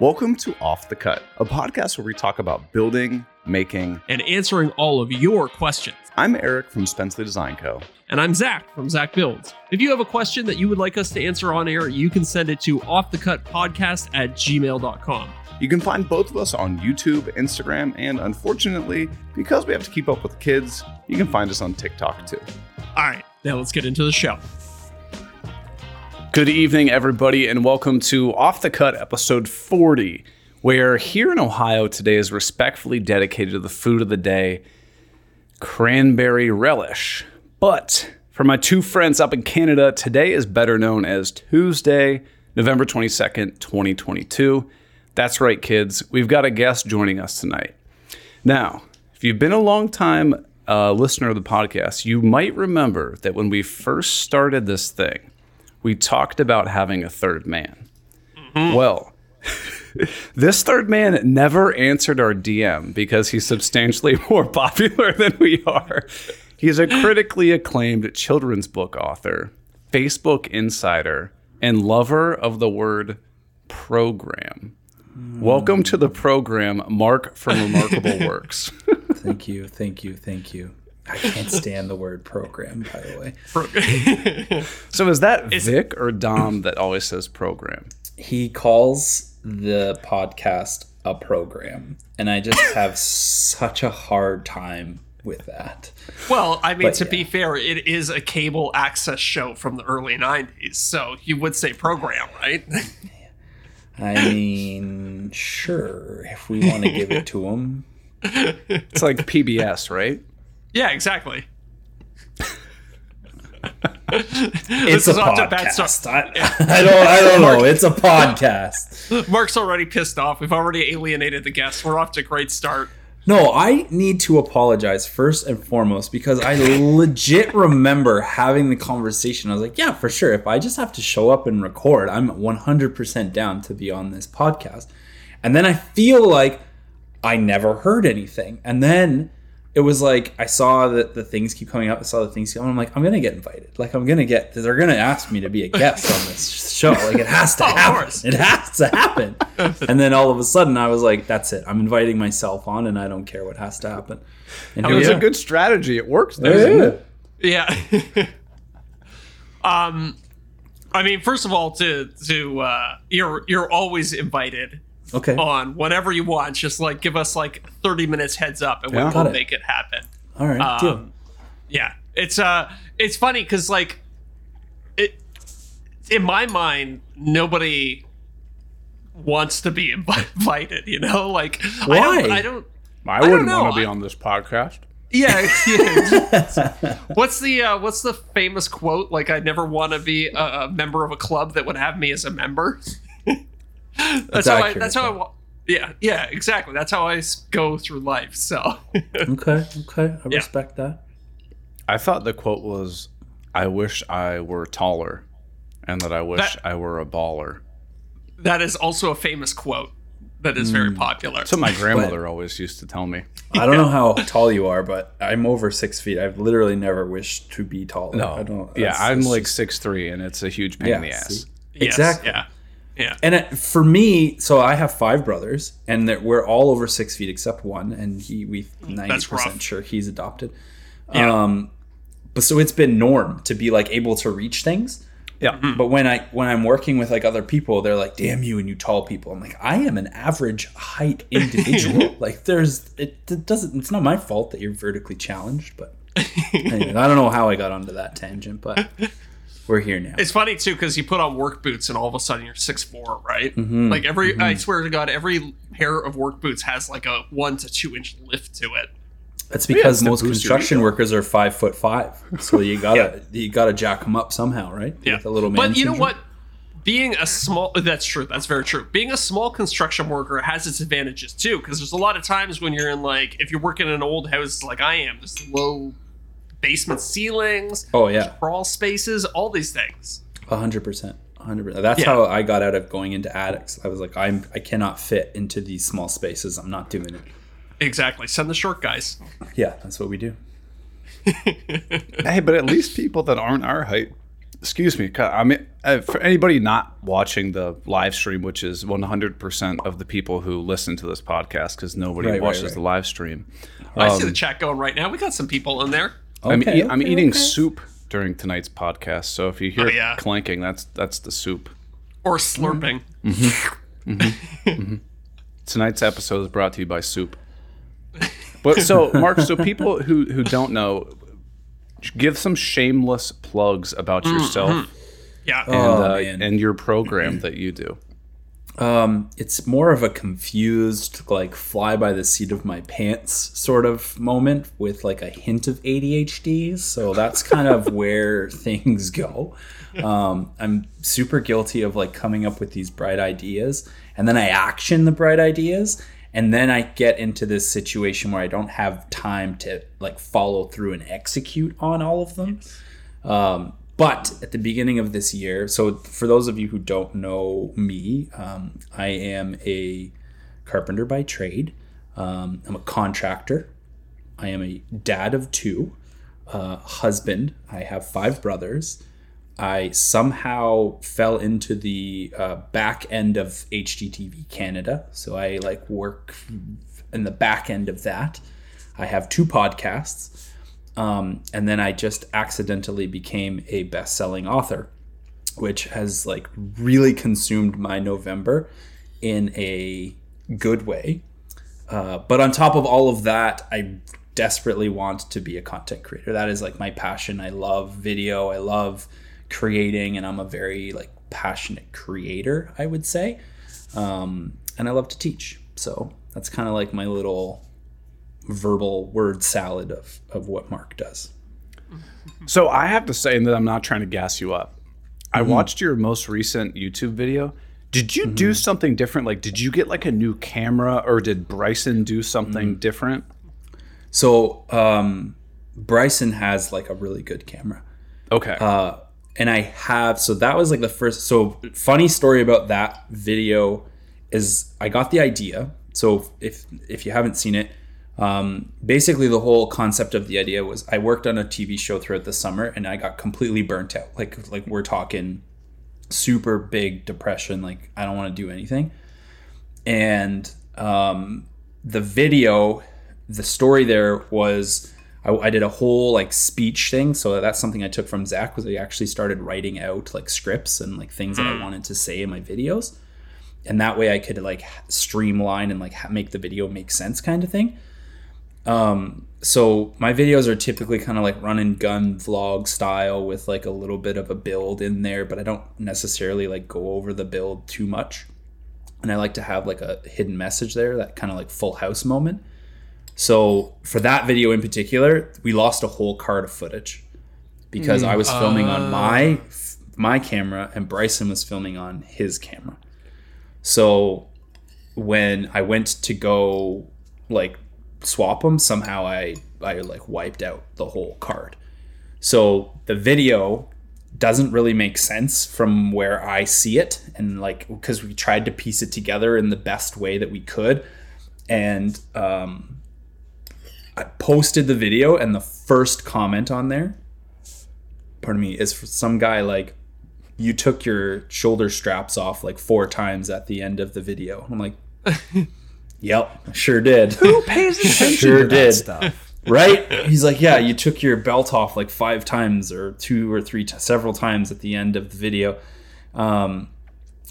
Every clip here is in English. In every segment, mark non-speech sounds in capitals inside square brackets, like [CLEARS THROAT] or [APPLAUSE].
Welcome to Off the Cut, a podcast where we talk about building, making, and answering all of your questions. I'm Eric from Spencley Design Co. And I'm Zac from Zac Builds. If you have a question that you would like us to answer on air, you can send it to offthecutpodcast at gmail.com. You can find both of us on YouTube, Instagram, and unfortunately, because we have to keep up with kids, you can find us on TikTok too. All right, now let's get into the show. Good evening, everybody, and welcome to Off the Cut episode 40, where here in Ohio today is respectfully dedicated to the food of the day cranberry relish. But for my two friends up in Canada, today is better known as Tuesday, November 22nd, 2022. That's right, kids, we've got a guest joining us tonight. Now, if you've been a long time uh, listener of the podcast, you might remember that when we first started this thing, we talked about having a third man. Mm-hmm. Well, [LAUGHS] this third man never answered our DM because he's substantially [LAUGHS] more popular than we are. He's a critically acclaimed children's book author, Facebook insider, and lover of the word program. Mm. Welcome to the program, Mark from [LAUGHS] Remarkable Works. thank you, thank you, thank you. I can't stand the word program, by the way. [LAUGHS] so is that is Vic or Dom that always says program? He calls the podcast a program, and I just have such a hard time with that. Well, I mean, but, to yeah. be fair, it is a cable access show from the early 90s, so you would say program, right? [LAUGHS] I mean, sure, if we want to give it to [LAUGHS] him. It's like PBS, right? Yeah, exactly. it's a podcast. I, [LAUGHS] I, don't. I don't [LAUGHS] know. It's a podcast. Mark's already pissed off. We've already alienated the guests. We're off to a great start. No, I need to apologize first and foremost because I legit remember having the conversation. I was like, yeah, for sure. If I just have to show up and record, I'm 100% down to be on this podcast. And then I feel like I never heard anything. And then it was like I saw that the things keep coming up. I saw the things coming. I'm like, I'm gonna get invited. Like I'm gonna get. They're gonna ask me to be a guest on this [LAUGHS] show. Like it has to happen. It has to happen. [LAUGHS] and then all of a sudden, I was like, that's it. I'm inviting myself on, and I don't care what has to happen. And it was a good strategy. It works, though, isn't it? Yeah. [LAUGHS] um, I mean, first of all, to to uh, you're you're always invited okay. on whenever you want. Just like give us like 30 minutes heads up and yeah. we'll it. make it happen. All right. Um, yeah. It's uh it's funny cuz like it in my mind nobody wants to be [LAUGHS] invited, you know? Like Why? I don't I don't I, wouldn't want to be on this podcast. Yeah. [LAUGHS] yeah. [LAUGHS] what's the uh, what's the famous quote? Like, I never want to be a, a, member of a club that would have me as a member that's, that's how accurate, I. That's how I. Yeah, yeah, exactly. That's how I go through life. So. [LAUGHS] okay. Okay. I yeah. respect that. I thought the quote was, "I wish I were taller, and that I wish that, I were a baller." That is also a famous quote that is very hmm. popular. So my [LAUGHS] grandmother but, always used to tell me. I don't yeah. know how tall you are, but I'm over six feet. I've literally never wished to be taller. No, I don't. Yeah, I'm like six three, and it's a huge pain yeah, in the ass. See? Exactly. Yeah. Yeah. And it, for me, so I have five brothers, and we're all over six feet except one, and he we ninety percent sure he's adopted. Yeah. Um, but so it's been norm to be like able to reach things. Yeah. Mm-hmm. But when I when I'm working with like other people, they're like, "Damn you and you tall people." I'm like, I am an average height [LAUGHS] individual. like, there's it, it, doesn't. It's not my fault that you're vertically challenged, but [LAUGHS] anyway, I don't know how I got onto that tangent, but [LAUGHS] we're here now. It's funny too because you put on work boots and all of a sudden you're six four, right? Mm-hmm, like every, mm-hmm. I swear to God, every pair of work boots has like a one to two inch lift to it. That's because most construction workers are five foot five, so you gotta yeah. [LAUGHS] you gotta jack them up somehow, right? Yeah, With a little. but you know what? Being a small, that's true. That's very true. Being a small construction worker has its advantages too, because there's a lot of times when you're in like, if you're working in an old house like I am, this low basement ceilings. Oh yeah, crawl spaces, all these things. hundred percent, hundred percent. That's yeah. how I got out of going into attics. I was like, I'm I cannot fit into these small spaces. I'm not doing it. Exactly. Send the short guys. Yeah, that's what we do. [LAUGHS] hey, but at least people that aren't our height excuse me. I mean, uh, for anybody not watching the live stream, which is 100% of the people who listen to this podcast, because nobody Right, right, watches right. the live stream. I see the chat going right now. We got some people in there. I'm, Okay, e- I'm eating okay. soup during tonight's podcast, so if you hear Oh, yeah. clanking, that's that's the soup. Or slurping. Mm-hmm. Mm-hmm. Mm-hmm. [LAUGHS] Tonight's episode is brought to you by soup. [LAUGHS] But so, Mark, so people who who don't know, give some shameless plugs about yourself Yeah. and Oh, uh, and your program that you do. Um, it's more of a confused, like fly by the seat of my pants sort of moment with like a hint of ADHD. So that's kind of [LAUGHS] where things go. Um, I'm super guilty of like coming up with these bright ideas and then I action the bright ideas. And then I get into this situation where I don't have time to like follow through and execute on all of them. Um, but at the beginning of this year, so for those of you who don't know me, um, I am a carpenter by trade. Um, I'm a contractor. I am a dad of two, uh, husband. I have five brothers. I somehow fell into the uh, back end of HGTV Canada. So I like work in the back end of that. I have two podcasts. Um, and then I just accidentally became a best selling author, which has like really consumed my November in a good way. Uh, but on top of all of that, I desperately want to be a content creator. That is like my passion. I love video. I love creating, and I'm a very like passionate creator. I would say, um, and I love to teach. So that's kind of like my little verbal word salad of of what Mark does. [LAUGHS] So I have to say that I'm not trying to gas you up. I Mm-hmm. watched your most recent YouTube video. Did you do something different? Like, did you get like a new camera, or did Bryson do something Mm. different? So um, Bryson has like a really good camera. Okay. Uh, and I have so that was like the first. So funny story about that video is I got the idea. So if if you haven't seen it, um, basically the whole concept of the idea was I worked on a TV show throughout the summer and I got completely burnt out. Like like we're talking super big depression. Like I don't want to do anything. And um, the video, the story there was I, I did a whole like speech thing. So that's something I took from Zac was I actually started writing out like scripts and like things that I wanted to say in my videos. And that way I could like streamline and like make the video make sense kind of thing. Um, so my videos are typically kind of like run and gun vlog style with like a little bit of a build in there, but I don't necessarily like go over the build too much. And I like to have like a hidden message there, that kind of like full house moment. So for that video in particular, we lost a whole card of footage because I was filming on my my camera and Bryson was filming on his camera. So when I went to go like swap them, somehow I I like wiped out the whole card. So the video doesn't really make sense from where I see it and like because we tried to piece it together in the best way that we could and um I posted the video and the first comment on there pardon me is for some guy like you took your shoulder straps off like four times at the end of the video. I'm like [LAUGHS] Yep, sure did. Who pays [LAUGHS] attention Sure to that did. stuff? right? He's like, yeah, you took your belt off like five times or two or three, t- several times at the end of the video. Um,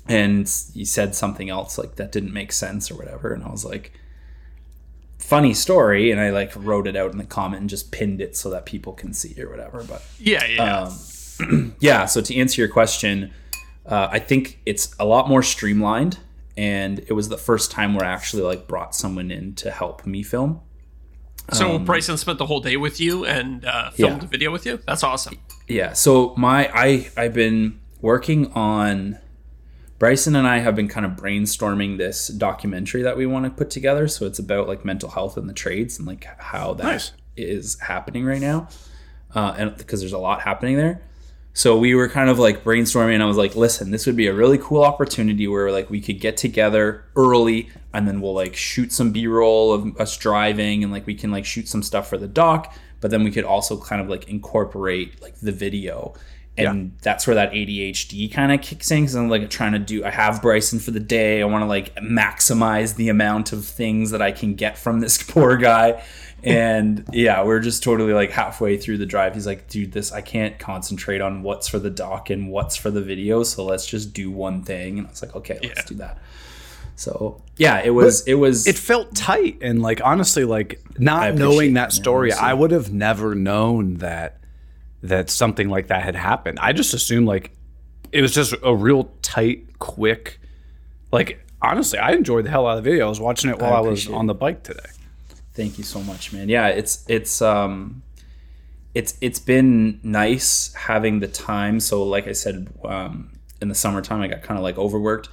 and he said something else like that didn't make sense or whatever. And I was like, funny story. And I like wrote it out in the comment and just pinned it so that people can see or whatever. But Yeah, yeah. um, [CLEARS THROAT] yeah, so to answer your question, uh, I think it's a lot more streamlined. And it was the first time where I actually like brought someone in to help me film. so Bryson spent the whole day with you and uh, filmed um, Yeah. a video with you. That's awesome. Yeah. So my I I've been working on Bryson and I have been kind of brainstorming this documentary that we want to put together. So it's about like mental health in the trades and like how that is Nice. happening right now. Uh, and because there's a lot happening there. So we were kind of like brainstorming and I was like, listen, this would be a really cool opportunity where like we could get together early and then we'll like shoot some B-roll of us driving and like we can like shoot some stuff for the doc, but then we could also kind of like incorporate like the video and yeah. that's where that ADHD kind of kicks in because I'm like trying to do. I have Bryson for the day. I want to like maximize the amount of things that I can get from this [LAUGHS] poor guy. And yeah, we're just totally like halfway through the drive. He's like, dude, this I can't concentrate on what's for the doc and what's for the video. So let's just do one thing. And I was like, okay, let's yeah. do that. So yeah, it was but it was it felt tight and like honestly, like not knowing that story, I would have never known that that something like that had happened. I just assumed like it was just a real tight, quick. Like honestly, I enjoyed the hell out of the video. I was watching it while I, I was on the bike today. Thank you so much, man. Yeah, it's it's um it's it's been nice having the time. So like I said, um, in the summertime, I got kind of like overworked.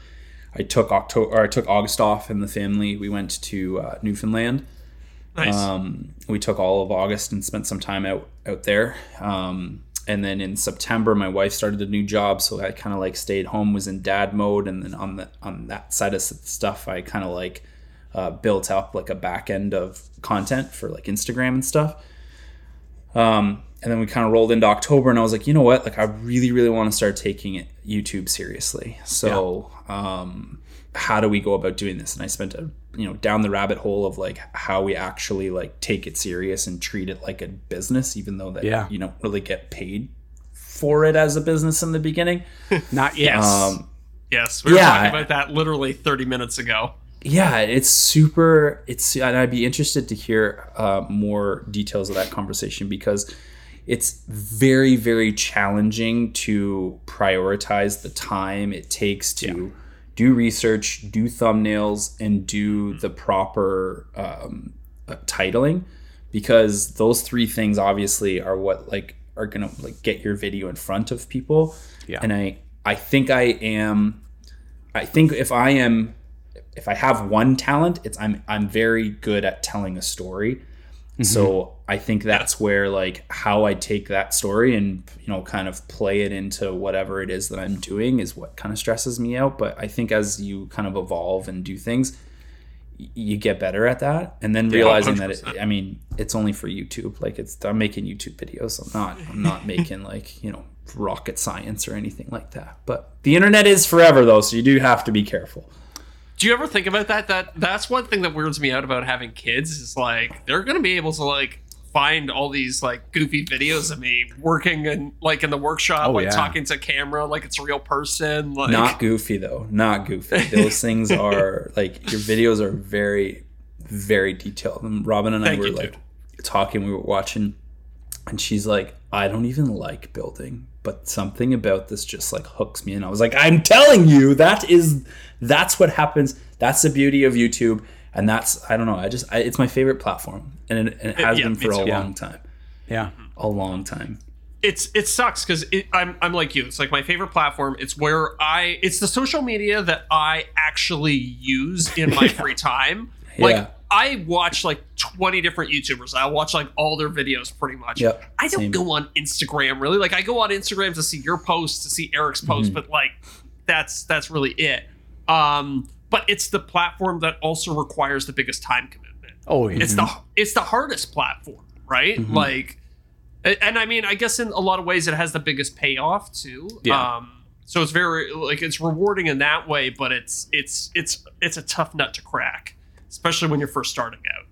I took October or I took August off, and the family we went to uh, Newfoundland Nice. Um, we took all of August and spent some time out out there. Um, and then in September, my wife started a new job, so I kind of like stayed home, was in dad mode, and then on the on that side of stuff, I kind of like uh, built up like a back end of content for like Instagram and stuff. Um, and then we kind of rolled into October, and I was like, you know what? Like, I really, really want to start taking it YouTube seriously. So, yeah. um, how do we go about doing this? And I spent a you know down the rabbit hole of like how we actually like take it serious and treat it like a business even though that yeah. you don't really get paid for it as a business in the beginning [LAUGHS] not yet um, yes we were yeah, talking about that literally 30 minutes ago yeah it's super it's and i'd be interested to hear uh, more details of that conversation because it's very very challenging to prioritize the time it takes to yeah do research, do thumbnails, and do the proper um, uh, titling, because those three things obviously are what like are gonna like get your video in front of people. Yeah. And I I think I am. I think if I am, if I have one talent, it's I'm I'm very good at telling a story. Mm-hmm. So I think that's where like how I take that story and you know kind of play it into whatever it is that I'm doing is what kind of stresses me out. But I think as you kind of evolve and do things, you get better at that, and then realizing yeah, that it, I mean it's only for YouTube. Like it's I'm making YouTube videos. I'm not I'm not [LAUGHS] making like you know rocket science or anything like that. But the internet is forever though, so you do have to be careful. Do you ever think about that? That that's one thing that weirds me out about having kids is like they're gonna be able to like find all these like goofy videos of me working and like in the workshop, oh, like yeah. talking to camera like it's a real person. Like not goofy though, not goofy. Those things [LAUGHS] are like your videos are very, very detailed. And Robin and Thank I were like dude. talking. We were watching, and she's like, "I don't even like building." But something about this just like hooks me, and I was like, "I'm telling you, that is that's what happens. That's the beauty of YouTube." and that's I don't know. I just I, it's my favorite platform, and it, and it has yeah, been for a long time. Yeah, a long time. It's it sucks because I'm I'm like you. It's like my favorite platform. It's where I it's the social media that I actually use in my [LAUGHS] yeah. free time. Like yeah. I watch like 20 different YouTubers. I watch like all their videos pretty much. Yep, I don't same. go on Instagram really. Like I go on Instagram to see your posts, to see Eric's posts, mm-hmm. but like that's that's really it. Um but it's the platform that also requires the biggest time commitment. Oh, yeah. It's the it's the hardest platform, right? Mm-hmm. Like and I mean, I guess in a lot of ways it has the biggest payoff too. Yeah. Um, so it's very like it's rewarding in that way, but it's it's it's it's a tough nut to crack, especially when you're first starting out.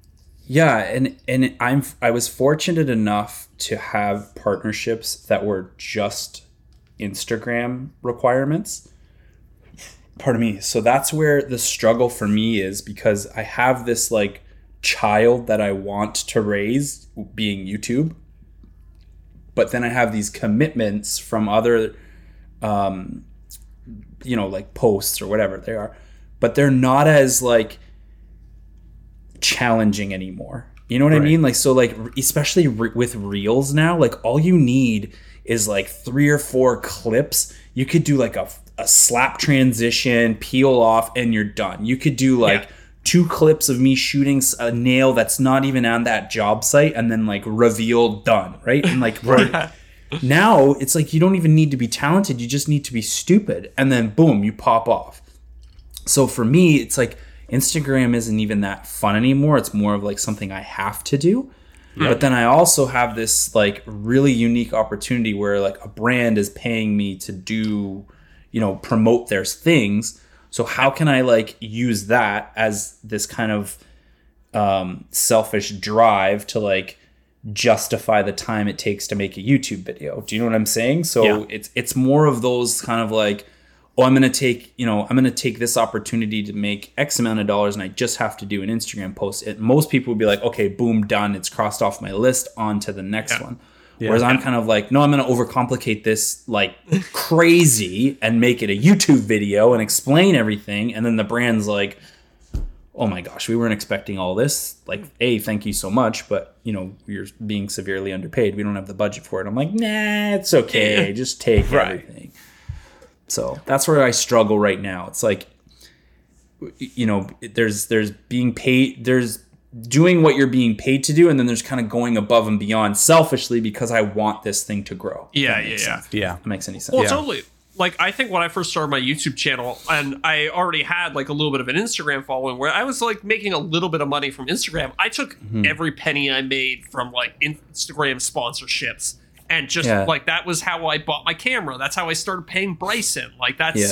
Yeah, and and I'm I was fortunate enough to have partnerships that were just Instagram requirements. Pardon me. So that's where the struggle for me is because i have this like child that i want to raise being youtube but then i have these commitments from other um you know like posts or whatever they are but they're not as like challenging anymore you know what right. i mean like so like especially re- with reels now like all you need is like three or four clips you could do like a a slap transition, peel off, and you're done. You could do like yeah. two clips of me shooting a nail that's not even on that job site, and then like reveal done, right? And like right. [LAUGHS] now it's like you don't even need to be talented; you just need to be stupid, and then boom, you pop off. So for me, it's like Instagram isn't even that fun anymore. It's more of like something I have to do. But then I also have this like really unique opportunity where like a brand is paying me to do, you know, promote their things. So how can I like use that as this kind of um, selfish drive to like justify the time it takes to make a YouTube video? Do you know what I'm saying? So yeah. it's it's more of those kind of like oh, I'm going to take, you know, I'm going to take this opportunity to make X amount of dollars and I just have to do an Instagram post. It, most people would be like, okay, boom, done. It's crossed off my list on to the next yeah. one. Yeah. Whereas I'm kind of like, no, I'm going to overcomplicate this like [LAUGHS] crazy and make it a YouTube video and explain everything. And then the brand's like, oh my gosh, we weren't expecting all this. Like, A, thank you so much, but you know, you're being severely underpaid. We don't have the budget for it. I'm like, nah, it's okay. [LAUGHS] Just take right. everything. So that's where I struggle right now. It's like, you know, there's there's being paid, there's doing what you're being paid to do, and then there's kind of going above and beyond selfishly because I want this thing to grow. Yeah, yeah, yeah, sense. yeah. That makes any sense. Well, yeah. totally. Like I think when I first started my YouTube channel, and I already had like a little bit of an Instagram following, where I was like making a little bit of money from Instagram. I took mm-hmm. every penny I made from like Instagram sponsorships and just yeah. like that was how I bought my camera. That's how I started paying Bryson. Like that's yeah.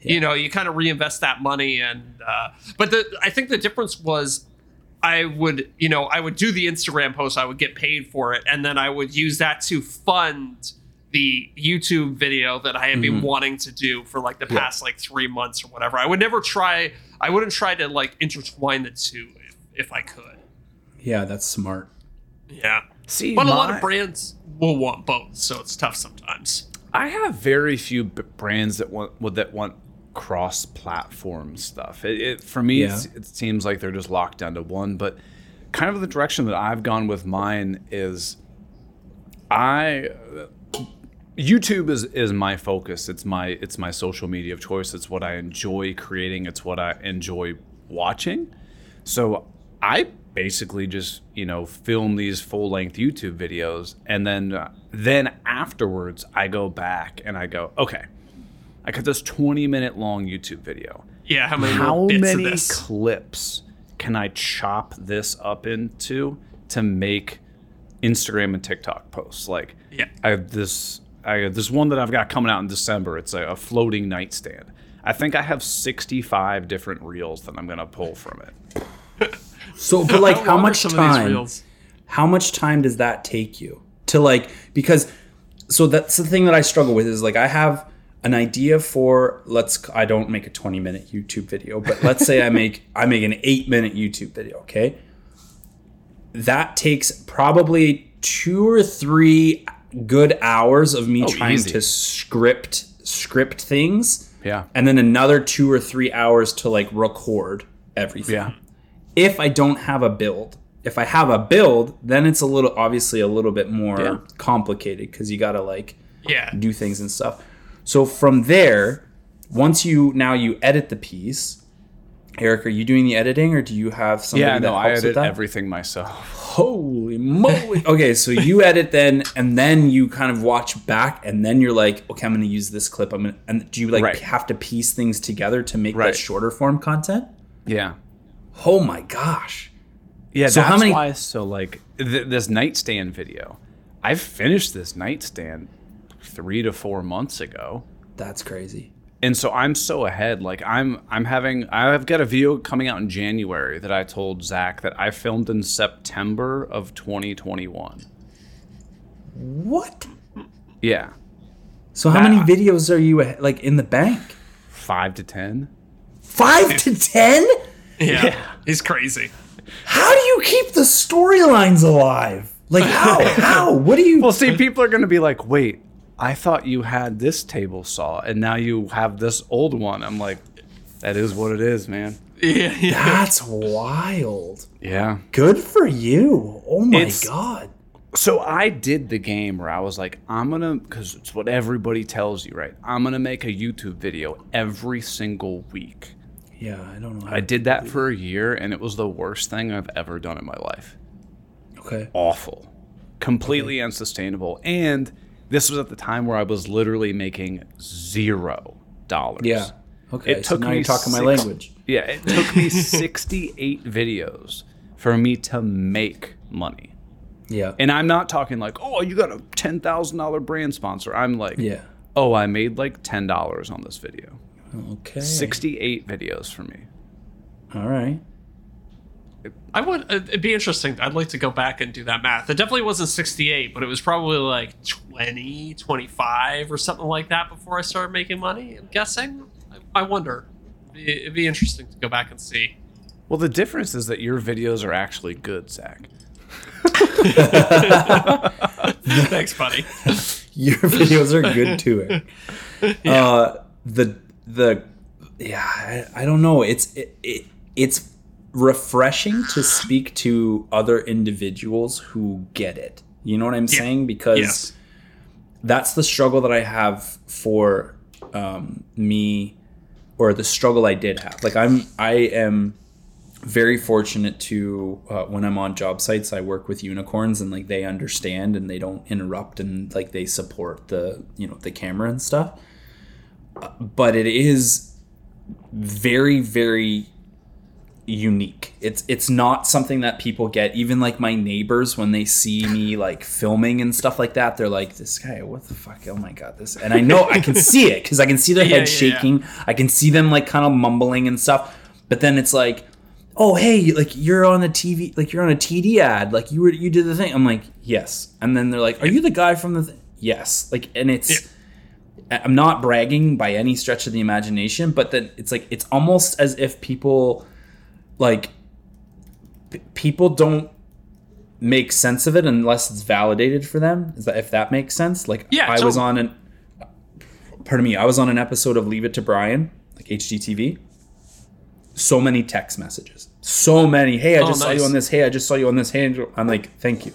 Yeah. you know you kind of reinvest that money and uh, but the I think the difference was I would you know I would do the Instagram post I would get paid for it and then I would use that to fund the YouTube video that I had mm-hmm. been wanting to do for like the past like three months or whatever. I would never try. I wouldn't try to like intertwine the two if, if I could. Yeah, that's smart. Yeah. See, but my, a lot of brands will want both, so it's tough sometimes. I have very few b- brands that want that want cross-platform stuff. It, it for me, yeah. it seems like they're just locked down to one. But kind of the direction that I've gone with mine is, I YouTube is is my focus. It's my it's my social media of choice. It's what I enjoy creating. It's what I enjoy watching. So I basically just you know film these full length YouTube videos, and then uh, then afterwards I go back and I go, okay, I got this twenty minute long YouTube video. Yeah, how many how many clips can I chop this up into to make Instagram and TikTok posts? Like, yeah, I have this. I have this one that I've got coming out in December. It's a, a floating nightstand. I think I have 65 different reels that I'm gonna pull from it. [LAUGHS] So, but like, [LAUGHS] how much time? How much time does that take you to like? Because so that's the thing that I struggle with is like I have an idea for let's I don't make a 20 minute YouTube video, but let's say I make [LAUGHS] I make an 8 minute YouTube video, okay? That takes probably 2 or 3 good hours of me oh, trying easy. to script script things. Yeah. And then another 2 or 3 hours to like record everything. Yeah if I don't have a build. If I have a build, then it's a little obviously a little bit more yeah. complicated because you gotta like yeah do things and stuff. So from there, once you now you edit the piece, Eric, are you doing the editing or do you have somebody yeah, no, I edit everything myself. Holy moly. okay, so you edit then and then you kind of watch back and then you're like, okay, I'm gonna use this clip. I'm gonna and do you like right. have to piece things together to make right. that shorter form content? Yeah. Oh my gosh. Yeah, so that's how many... why. So like th- this nightstand video, I finished this nightstand three to four months ago. That's crazy. And so I'm so ahead. Like I'm, I'm having. I've got a video coming out in January that I told Zac that I filmed in September of 2021. What? Yeah. So how that, many videos are you like in the bank? Five to ten. Five to ten? Yeah, yeah. he's crazy. How do you keep the storylines alive? Like how? [LAUGHS] how? What do you? Well, see, people are going to be like, "Wait, I thought you had this table saw, and now you have this old one." I'm like, "That is what it is, man." [LAUGHS] Yeah, yeah. that's wild. Yeah, good for you. Oh my it's, god. So I did the game where I was like, I'm gonna, because it's what everybody tells you, right? I'm gonna make a YouTube video every single week yeah, I don't know. I did that for a year, and it was the worst thing I've ever done in my life. Okay. Awful. Completely okay. unsustainable. And this was at the time where I was literally making zero dollars. Yeah. Okay. It took so now me you're talking six, my language. Yeah. It took me [LAUGHS] 68 videos for me to make money. Yeah. And I'm not talking like, oh, you got a ten thousand dollar brand sponsor. I'm like, Yeah. oh, I made like ten dollars on this video. Okay. Sixty eight videos for me. All right. I would. It'd be interesting. I'd like to go back and do that math. It definitely wasn't 68, but it was probably like 20, 25 or something like that before I started making money. I'm guessing. I, I wonder. It'd be, it'd be interesting to go back and see. Well, the difference is that your videos are actually good, Zac. [LAUGHS] Thanks, buddy. [LAUGHS] Your videos are good too. Eric. [LAUGHS] Uh, the the yeah, I, I don't know. It's it, it it's refreshing to [SIGHS] speak to other individuals who get it. You know what I'm saying? Because Yes. that's the struggle that I have for um, me, or the struggle I did have. Like I'm, I am very fortunate to uh, when I'm on job sites, I work with unicorns and like they understand and they don't interrupt and like they support the you know the camera and stuff. But it is very very unique. It's it's not something that people get. Even like my neighbors when they see me like filming and stuff like that, they're like, "This guy, what the fuck? Oh my god, this!" And I know I can see it because I can see their [LAUGHS] Yeah, head yeah, yeah. shaking. I can see them like kind of mumbling and stuff. But then it's like, "Oh hey, like you're on a TV, like you're on a TD ad, like you were you did the thing." I'm like, "Yes," and then they're like, "Are you the guy from the?" Th-? Yes, like, and it's. I'm not bragging by any stretch of the imagination, but that it's like it's almost as if people like p- people don't make sense of it unless it's validated for them. Is that if that makes sense? Like Yeah, I was on an pardon me, I was on an episode of Leave It to Brian, like HGTV. So many text messages. So many. Hey, I Oh, just saw you on this. Hey, I just saw you on this. Hey, I'm like, thank you.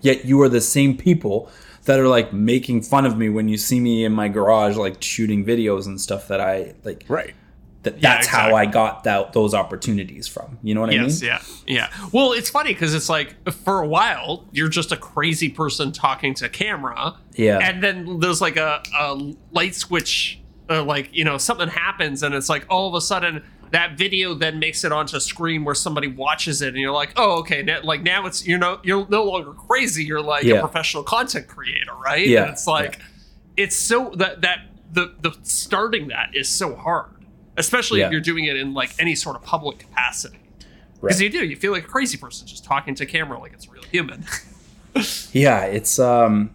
Yet you are the same people that are like making fun of me when you see me in my garage, like shooting videos and stuff that I like. Right. That Yeah, that's how. I got that those opportunities from. You know what Yes, I mean? yeah, yeah. Well, it's funny because it's like for a while you're just a crazy person talking to camera, Yeah. and then there's like a, a light switch, uh, like you know something happens, and it's like all of a sudden that video then makes it onto a screen where somebody watches it, and you're like, oh, okay, now, like now it's you know you're no longer crazy, you're like Yeah. a professional content creator, right? Yeah, And it's like it's so that that the the starting that is so hard, especially Yeah. if you're doing it in like any sort of public capacity. Right. Because you do, you feel like a crazy person just talking to camera like it's real human. [LAUGHS] Yeah, it's um,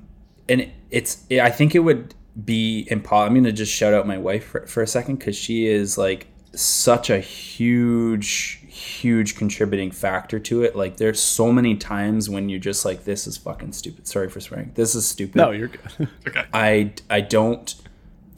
and it- it's. I think it would be impossible. I'm gonna just shout out my wife for, for a second because she is like such a huge, huge contributing factor to it. Like, there's so many times when you're just like, "This is fucking stupid." Sorry for swearing. This is stupid. No, you're good. [LAUGHS] okay. I I don't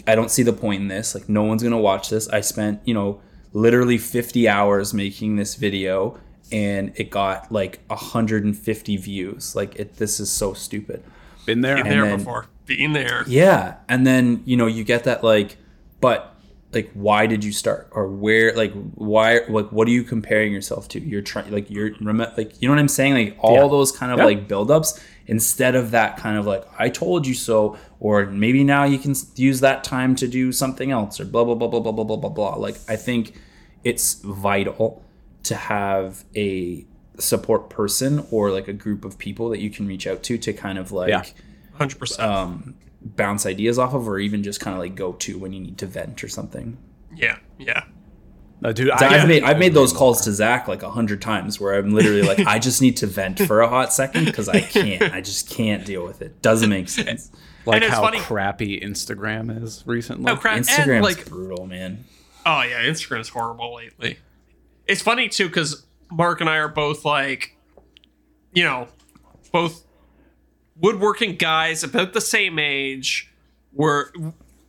I don't see the point in this. Like no one's gonna watch this. I spent you know literally 50 hours making this video and it got like 150 views. Like it. This is so stupid. Been there. Been there then- before. Being there. Yeah, and then you know you get that like, but like why did you start or where like why like what are you comparing yourself to? You're trying like you're like you know what I'm saying like all Yeah. those kind of Yeah. like buildups instead of that kind of like I told you so or maybe now you can use that time to do something else or blah blah blah blah blah blah blah blah blah. Like I think it's vital to have a support person or like a group of people that you can reach out to to kind of like Yeah. 100%. um, bounce ideas off of, or even just kind of like go to when you need to vent or something. yeah. Yeah. No, dude, So I, I've made I've made those [LAUGHS] calls to Zac like a hundred times where I'm literally like, I just need to vent for a hot second because I can't, I just can't deal with it. Doesn't make sense. like how funny- crappy Instagram is recently. Oh, crap. And, Instagram's like, brutal, man. oh, yeah. Instagram's horrible lately. It's funny, too, because Mark and I are both like, you know, both woodworking guys about the same age. We're,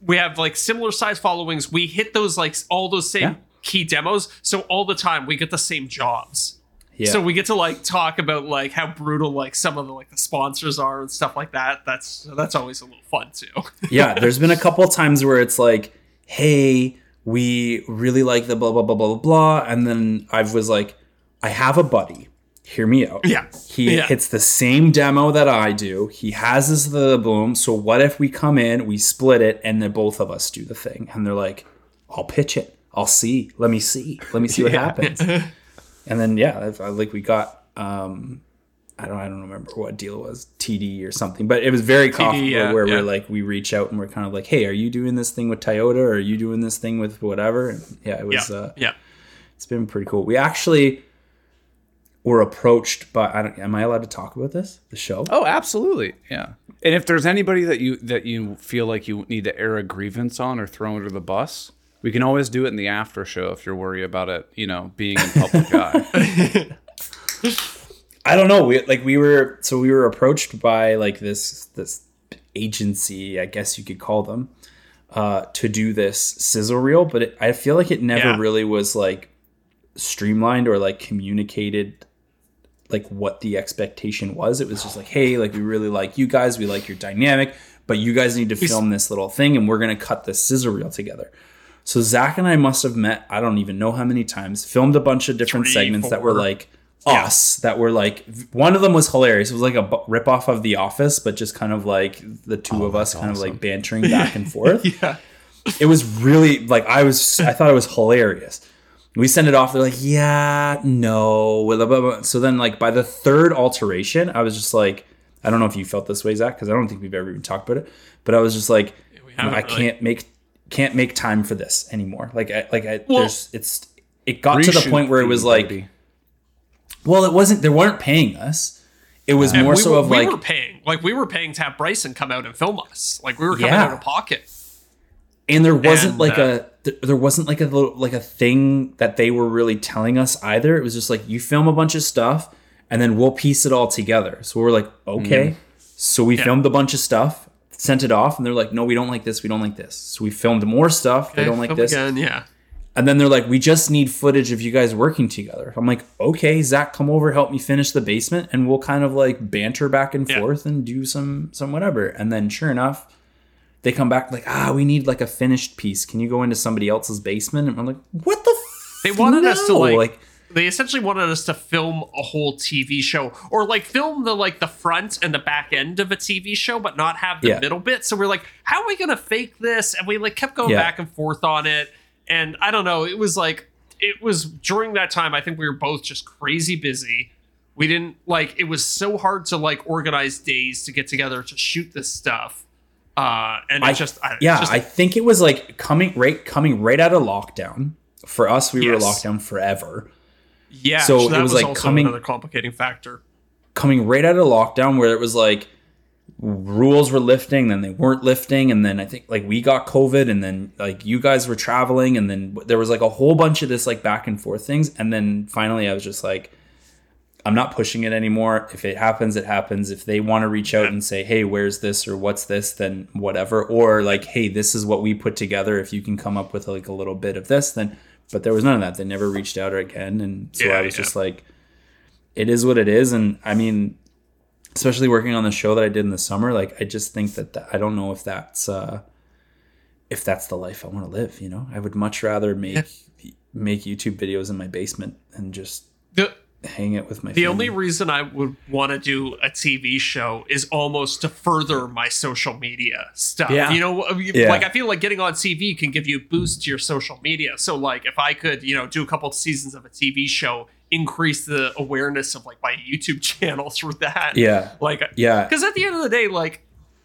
we have like similar size followings. We hit those, like, all those same Yeah. key demos. So all the time we get the same jobs. Yeah. So we get to like talk about like how brutal like some of the like the sponsors are and stuff like that. That's that's always a little fun too. [LAUGHS] yeah, there's been a couple of times where it's like, hey, we really like the blah blah blah blah blah blah, and then I was like, I have a buddy. Hear me out. Yeah. He Yeah. hits the same demo that I do. He has this the boom. So what if we come in, we split it, and then both of us do the thing? And they're like, I'll pitch it. I'll see. Let me see. Let me see what [LAUGHS] happens. [LAUGHS] And then yeah, I- I- like we got um I don't I don't remember what deal it was TD or something, but it was very coffee yeah, where we're like we reach out and we're kind of like, hey, are you doing this thing with Toyota or are you doing this thing with whatever? And yeah, it was. Yeah. Uh, yeah. It's been pretty cool. We actually were approached by. I don't. Am I allowed to talk about this? The show? Oh, absolutely. Yeah. And if there's anybody that you that you feel like you need to air a grievance on or throw under the bus, we can always do it in the after show if you're worried about it. You know, being in public eye. [LAUGHS] [LAUGHS] I don't know. We like we were so we were approached by like this this agency, I guess you could call them, uh, to do this sizzle reel, but it, I feel like it never yeah. really was like streamlined or like communicated like what the expectation was. It was just like, hey, like we really like you guys, we like your dynamic, but you guys need to film this little thing, and we're gonna cut this sizzle reel together. So Zac and I must have met, I don't even know how many times, filmed a bunch of different Three, segments four. that were like yeah. us that were like one of them was hilarious. It was like a rip off of The Office, but just kind of like the two oh, of us kind awesome. of like bantering [LAUGHS] back and forth. yeah, it was really like I was. I thought it was hilarious. We send it off. They're like, yeah, no. So then, like by the third alteration, I was just like, I don't know if you felt this way, Zac, because I don't think we've ever even talked about it. But I was just like, I really. can't make can't make time for this anymore. Like, I, like I, well, there's it's it got to the point where it was like. Well, it wasn't. They weren't paying us. It was and more we, so of we like we were paying. Like we were paying to have Bryson come out and film us. Like we were coming yeah. out of pocket. And there wasn't and, like uh, a there wasn't like a little like a thing that they were really telling us either. It was just like you film a bunch of stuff and then we'll piece it all together. So we're like, okay. Mm. So we yeah. filmed a bunch of stuff, sent it off, and they're like, no, we don't like this. We don't like this. So we filmed more stuff. Okay, they don't like this. Again, yeah. And then they're like, we just need footage of you guys working together. I'm like, okay, Zac, come over, help me finish the basement, and we'll kind of like banter back and yeah. forth and do some some whatever. And then sure enough, they come back like, ah, we need like a finished piece. Can you go into somebody else's basement? And I'm like, what the? F- they wanted no. us to like, like they essentially wanted us to film a whole TV show or like film the like the front and the back end of a TV show, but not have the yeah. middle bit. So we're like, how are we gonna fake this? And we like kept going yeah. back and forth on it and I don't know, it was like it was during that time. I think we were both just crazy busy. We didn't like it was so hard to like organize days to get together to shoot this stuff. Uh, and I just I, yeah, just, I think it was like coming right coming right out of lockdown. For us, we yes. were locked down forever. Yeah, so, so it was, was like coming another complicating factor. Coming right out of lockdown, where it was like rules were lifting then they weren't lifting and then i think like we got covid and then like you guys were traveling and then there was like a whole bunch of this like back and forth things and then finally i was just like i'm not pushing it anymore. If it happens it happens. If they want to reach out and say hey where's this or what's this? then whatever. Or like hey this is what we put together. If you can come up with like a little bit of this then but there was none of that. They never reached out again. And so yeah, i was yeah. just like it is what it is. And i mean especially working on the show that I did in the summer, like I just think that, that I don't know if that's uh, if that's the life I want to live. You know, I would much rather make make YouTube videos in my basement and just the, hang it with my. The family. only reason I would want to do a TV show is almost to further my social media stuff. Yeah. You know, uh, yeah. like I feel like getting on TV can give you a boost to your social media. So like if I could, you know, do a couple of seasons of a TV show increase the awareness of like my YouTube [LAUGHS] channel through that. Yeah. Like yeah. Because at the end of the day, like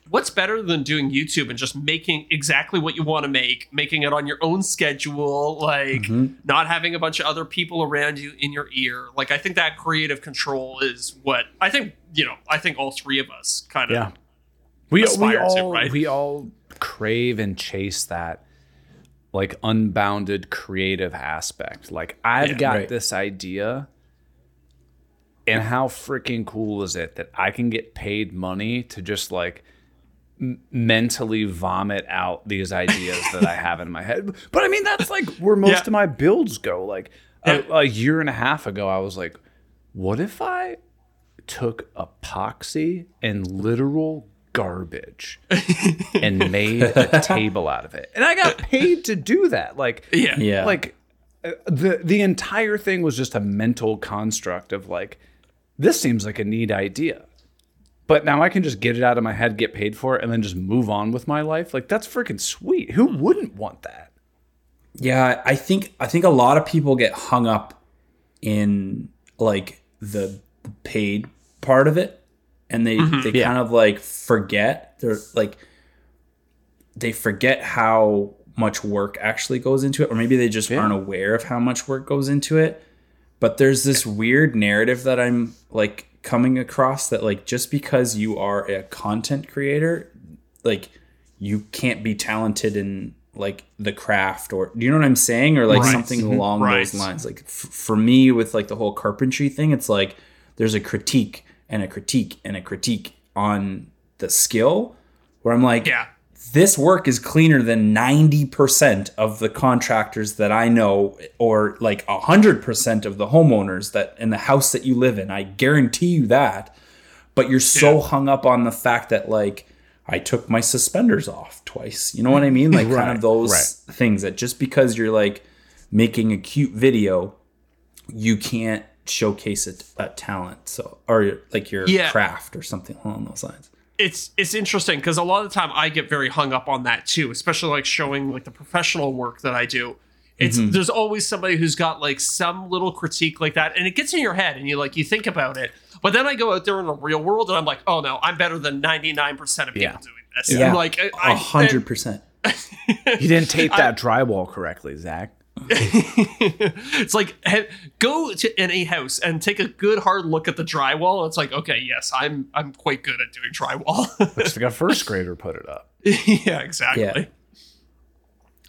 what's better than doing YouTube and just making exactly what you want to make, making it on your own schedule, like mm-hmm. not having a bunch of other people around you in your ear. Like I think that creative control is what I think, you know, I think all three of us kind of yeah. We, we all to, right? we all crave and chase that like unbounded creative aspect. Like I've yeah, got right. this idea and how freaking cool is it that I can get paid money to just like m- mentally vomit out these ideas that I have in my head. But I mean that's like where most yeah. of my builds go. Like a, a year and a half ago I was like what if I took epoxy and literal garbage [LAUGHS] and made a table out of it. And I got paid to do that. Like, yeah. yeah. Like, uh, the the entire thing was just a mental construct of like, this seems like a neat idea. But now I can just get it out of my head, get paid for it, and then just move on with my life. Like that's freaking sweet. Who wouldn't want that? Yeah, I think I think a lot of people get hung up in like the paid part of it and they Mm-hmm. they Yeah. kind of like forget they're like they forget how much work actually goes into it or maybe they just Yeah. aren't aware of how much work goes into it but there's this weird narrative that i'm like coming across that like just because you are a content creator like you can't be talented in like the craft or do you know what i'm saying or like Right. something mm-hmm. along Right. those lines like f- for me with like the whole carpentry thing it's like there's a critique and a critique and a critique on the skill where i'm like Yeah. This work is cleaner than 90% of the contractors that I know or like 100% of the homeowners that in the house that you live in. I guarantee you that. But you're so Yeah. hung up on the fact that like I took my suspenders off twice. You know what I mean? Like kind of those right. things that just because you're like making a cute video, you can't showcase it a talent. So or like your Yeah. craft or something along those lines. It's it's interesting because a lot of the time I get very hung up on that too, especially like showing like the professional work that I do. It's Mm-hmm. there's always somebody who's got like some little critique like that, and it gets in your head, and you like you think about it. But then I go out there in the real world, and I'm like, oh no, I'm better than 99 percent of people Yeah. doing this. Yeah. I'm like I- A I- hundred percent. [LAUGHS] You didn't tape that drywall correctly, Zac. [LAUGHS] it's like he- go to any house and take a good hard look at the drywall. It's like okay, yes, I'm I'm quite good at doing drywall. Looks like a first [LAUGHS] grader put it up. yeah, exactly. Yeah.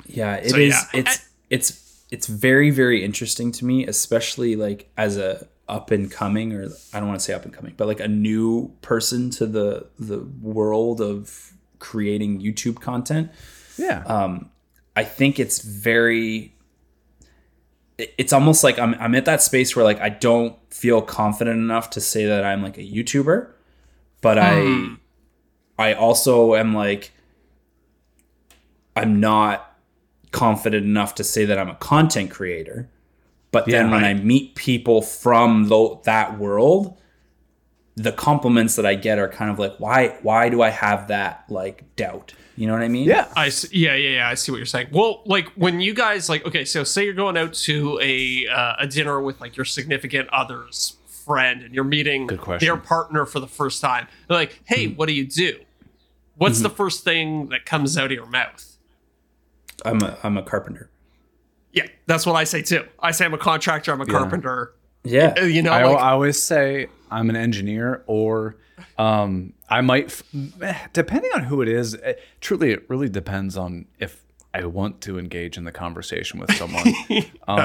Yeah, it is. So, yeah. It's it's it's very very interesting to me, especially like as a up and coming, or I don't want to say up and coming, but like a new person to the the world of creating YouTube content. Yeah. Um, I think it's very. It- It's almost like I'm I'm at that space where like I don't feel confident enough to say that I'm like a YouTuber, but I hmm. I also am like I'm not confident enough to say that I'm a content creator. But then Yeah, when right. I meet people from that world, the compliments that I get are kind of like, why why do I have that like doubt? You know what I mean? yeah. I see, yeah yeah yeah I see what you're saying. Well, like when you guys like okay, so say you're going out to a uh, a dinner with like your significant other's friend, and you're meeting Good their partner for the first time. They're like, hey, what do you do? What's the first thing that comes out of your mouth? I'm a I'm a carpenter. Yeah, that's what I say too. I say I'm a contractor. I'm a carpenter. Yeah. [LAUGHS] You know, I, like, I always say I'm an engineer, or um, I might, [SIGHS] depending on who it is. eh, Truly, it really depends on if I want to engage in the conversation with someone. [LAUGHS] Um,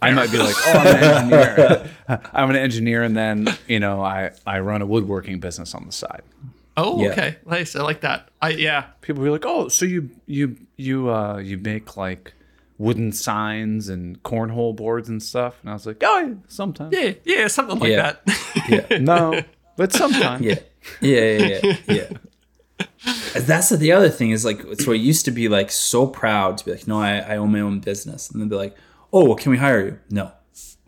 I might be like, oh, I'm an engineer. [LAUGHS] I'm an engineer, and then you know, I I run a woodworking business on the side. oh, Yeah. okay, nice. I like that. I yeah. People be like, oh, so you you you uh you make like wooden signs and cornhole boards and stuff, and I was like, oh, yeah, sometimes. Yeah, yeah, something like Yeah. that. Yeah. [LAUGHS] No, but sometimes. Yeah. Yeah. Yeah. Yeah. yeah. That's the other thing is like so I used to be like so proud to be like no I, I own my own business and then be like oh well, can we hire you no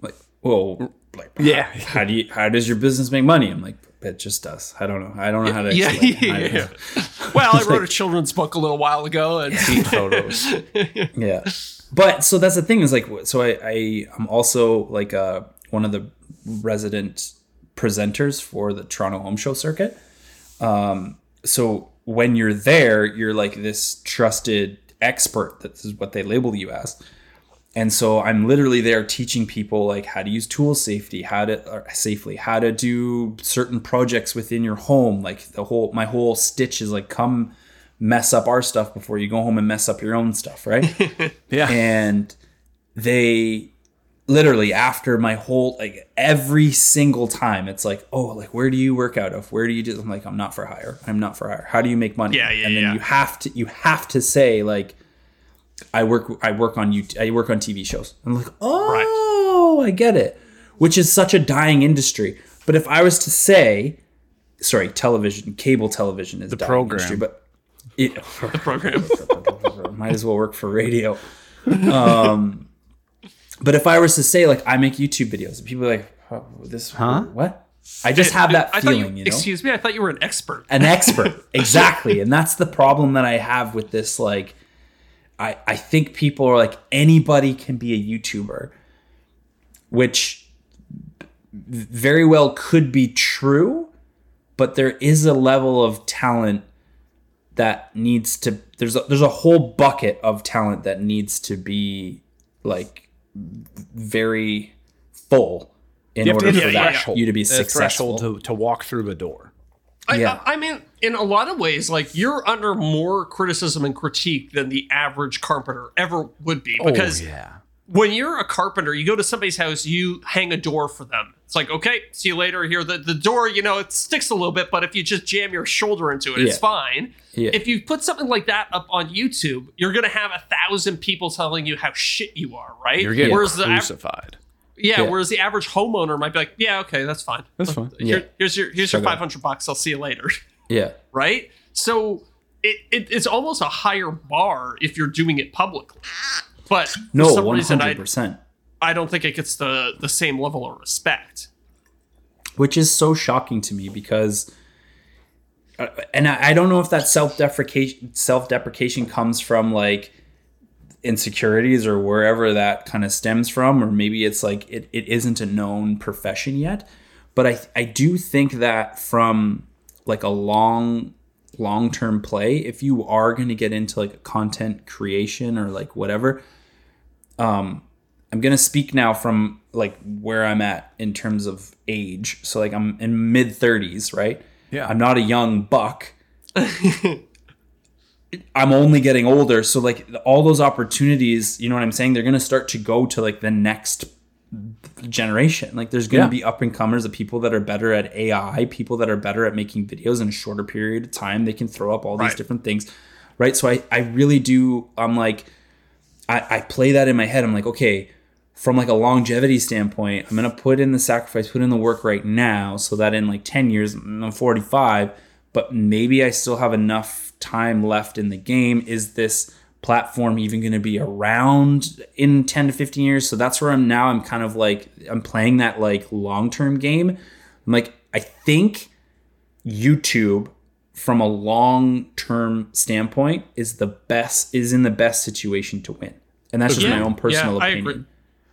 like whoa like Yeah. how, how do you how does your business make money I'm like it just does I don't know I don't know how to Yeah, explain yeah, yeah. Well, I [LAUGHS] wrote a children's book a little while ago, and Feet photos. [LAUGHS] yeah but so that's the thing is like so i, I i'm also like uh one of the resident presenters for the toronto home show circuit. Um so when you're there you're like this trusted expert this is what they label you as. And so i'm literally there teaching people like how to use tool safety how to safely how to do certain projects within your home. Like the whole my whole stitch is like come mess up our stuff before you go home and mess up your own stuff right? [LAUGHS] Yeah. and they literally after my whole like every single time it's like oh like where do you work out of? Where do you do i'm like i'm not for hire. I'm not for hire. How do you make money? Yeah, yeah, and then yeah. you have to you have to say like i work i work on you i work on tv shows. I'm like oh i get it which is such a dying industry. But if i was to say sorry television cable television is the program. industry but it, the program. [LAUGHS] might as well work for radio. Um, but if I was to say like I make YouTube videos, and people are like, oh, "This, Huh? What?" I just have that I thought feeling, you, you, know, Excuse me, I thought you were an expert. an expert, exactly, and that's the problem that I have with this. Like, I I think people are like anybody can be a YouTuber, which very well could be true, but there is a level of talent that needs to there's a, there's a whole bucket of talent that needs to be like very full in You have to order for the that threshold, you to be successful. to, to walk through the door. I, Yeah. I, I mean, in a lot of ways, like you're under more criticism and critique than the average carpenter ever would be. Oh, because oh, yeah. when you're a carpenter, you go to somebody's house, you hang a door for them. It's like, okay, see you later. Here, the, the door, you know, it sticks a little bit, but if you just jam your shoulder into it, it's fine. Yeah. If you put something like that up on YouTube, you're going to have a thousand people telling you how shit you are, right? You're getting Whereas the crucified. yeah, Yeah. whereas the average homeowner might be like, yeah, okay, that's fine. That's fine. Here, Yeah. Here's your here's your 500 bucks. I'll see you later. [LAUGHS] yeah. right? So it, it it's almost a higher bar if you're doing it publicly. But No, some one reason, I, hundred percent. I don't think it gets the the same level of respect. which is so shocking to me because uh, and I, I don't know if that self-deprecation self-deprecation comes from like insecurities or wherever that kind of stems from or maybe it's like it, it isn't a known profession yet but I, I do think that from like a long long-term play if you are going to get into like content creation or like whatever um i'm going to speak now from like where i'm at in terms of age so like i'm in mid 30s right Yeah. i'm not a young buck [LAUGHS] i'm only getting older so like all those opportunities you know what i'm saying they're going to start to go to like the next generation. Like there's going to Yeah. be up and comers of people that are better at AI, people that are better at making videos in a shorter period of time. They can throw up all these different things. Right. So I, I really do. I'm like, I, I play that in my head. I'm like, okay, from like a longevity standpoint, I'm going to put in the sacrifice, put in the work right now so that in like 10 years, I'm 45, but maybe I still have enough time left in the game. Is this platform even going to be around in 10 to 15 years? So that's where I'm now. I'm kind of like, I'm playing that like long term game. I'm like, I think YouTube from a long term standpoint is the best, is in the best situation to win. And that's just my own personal I opinion.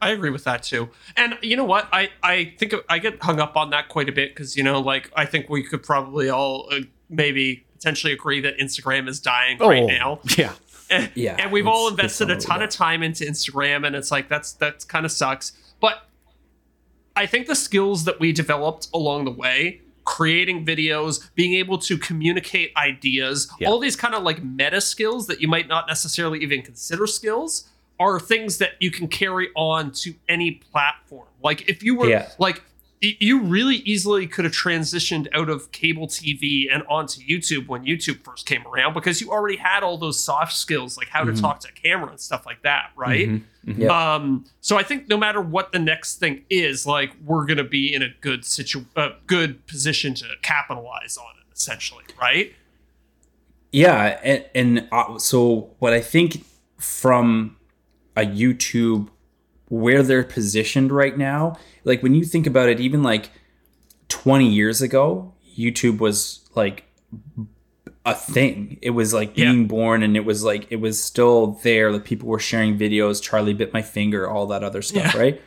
I agree with that too. And you know what? I I think I get hung up on that quite a bit because you know, like I think we could probably all uh, maybe potentially agree that Instagram is dying right now. [LAUGHS] Yeah. And, Yeah, and we've all invested a ton of time into Instagram, and it's like that's that's kind of sucks. But I think the skills that we developed along the way, creating videos, being able to communicate ideas, Yeah. all these kind of like meta skills that you might not necessarily even consider skills, are things that you can carry on to any platform. Like if you were Yeah. like you really easily could have transitioned out of cable TV and onto YouTube when YouTube first came around because you already had all those soft skills like how to talk to camera and stuff like that, right? Mm-hmm. Yeah. Um, so I think no matter what the next thing is, like we're gonna be in a good situ, a good position to capitalize on it, essentially, right? Yeah, and, and uh, so what I think from a YouTube where they're positioned right now, like when you think about it, even like 20 years ago, YouTube was like a thing. It was like Yeah. being born and it was like it was still there. Like people were sharing videos, Charlie bit my finger, all that other stuff, Yeah. right?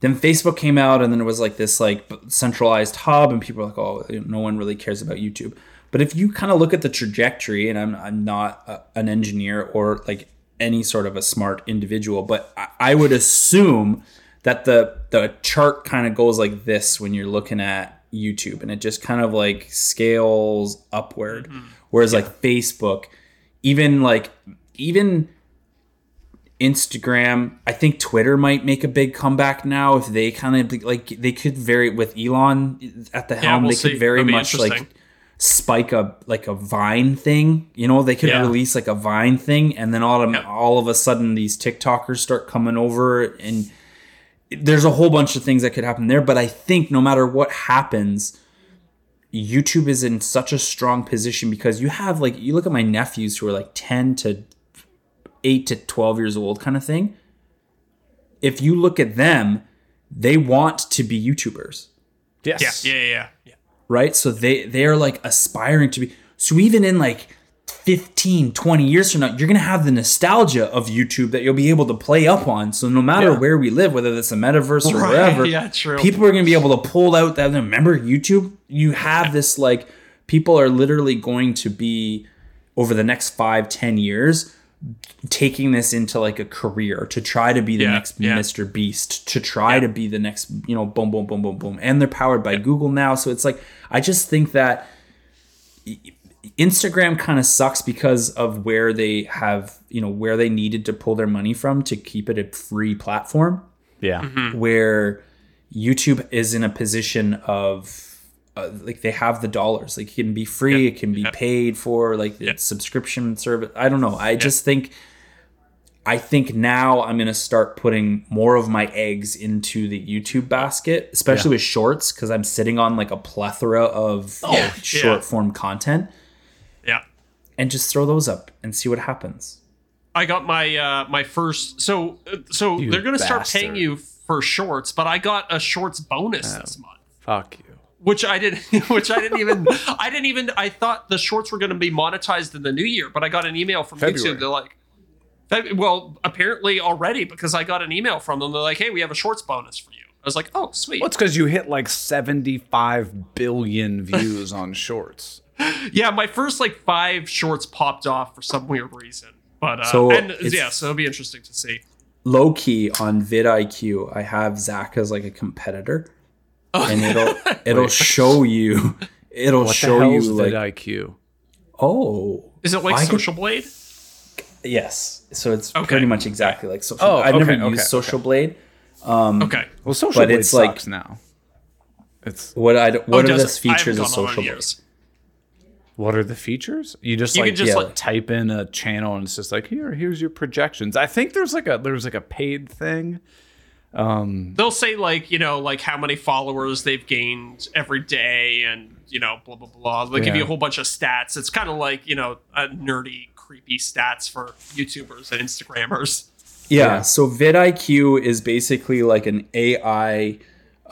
Then Facebook came out and then it was like this like centralized hub and people were like, oh, no one really cares about YouTube. But if you kind of look at the trajectory, and I'm, I'm not a, an engineer or like any sort of a smart individual, but I, I would assume that the the chart kind of goes like this when you're looking at YouTube, and it just kind of like scales upward. Whereas like Facebook, even like even Instagram, I think Twitter might make a big comeback now if they kind of like they could vary with Elon at the helm, we'll they see. could very much like. Spike a like a Vine thing. You know, they could Yeah. release like a Vine thing, and then all of, Yeah. all of a sudden these TikTokers start coming over, and there's a whole bunch of things that could happen there. But I think no matter what happens, YouTube is in such a strong position because you have like you look at my nephews who are like ten to eight to twelve years old, kind of thing. If you look at them, they want to be YouTubers Yes. Yeah, yeah, yeah, yeah. Right? So they they are like aspiring to be. So even in like 15, 20 years from now, you're going to have the nostalgia of YouTube that you'll be able to play up on. So no matter Yeah. where we live, whether it's a metaverse or Right, wherever, [LAUGHS] yeah, true. people are going to be able to pull out that. Remember YouTube? You have this like, people are literally going to be over the next five, ten years taking this into like a career to try to be the Yeah, next yeah. Mr. Beast, to try to be the next, you know, boom, boom, boom, boom, boom. And they're powered by Google now. So it's like, I just think that Instagram kind of sucks because of where they have, you know, where they needed to pull their money from to keep it a free platform Yeah. Mm-hmm. where YouTube is in a position of uh, like they have the dollars. Like it can be free, it can be paid for, like it's subscription service. I don't know. I just think I think now I'm gonna start putting more of my eggs into the YouTube basket, especially with shorts, because I'm sitting on like a plethora of Yeah. short form content, Yeah. and just throw those up and see what happens. I got my uh my first so uh, so You they're going to start paying you for shorts, but I got a shorts bonus this month. Fuck you. Which I didn't [LAUGHS] which I didn't even I didn't even I thought the shorts were going to be monetized in the new year, but I got an email from February. YouTube they're like well, apparently already because I got an email from them. They're like, "Hey, we have a shorts bonus for you." I was like, "Oh, sweet." Well, it's because you hit like 75 billion [LAUGHS] views on shorts. Yeah, my first like five shorts popped off for some weird reason. But uh, So and yeah, so it'll be interesting to see. low key on vidIQ, I have Zac as like a competitor, Oh. and it'll [LAUGHS] it'll show you it'll What show the you hell's like VidIQ? oh Is it like I could- Social Blade? yes, so it's Okay. pretty much exactly like social. Oh, I've never okay, used okay, Social Blade. Um, okay. Well, social But blade it's like- sucks now. It's What I oh, what Oh, are the it? Features of gone on in Social Blade? what are the features? You just You like can just yeah, like like- type in a channel and it's just like here, here's your projections. I think there's like a there's like a paid thing. They'll say like you know like how many followers they've gained every day and you know blah blah blah they give Yeah. you a whole bunch of stats it's kind of like you know a nerdy creepy stats for youtubers and instagrammers Yeah, Yeah. so vidIQ is basically like an AI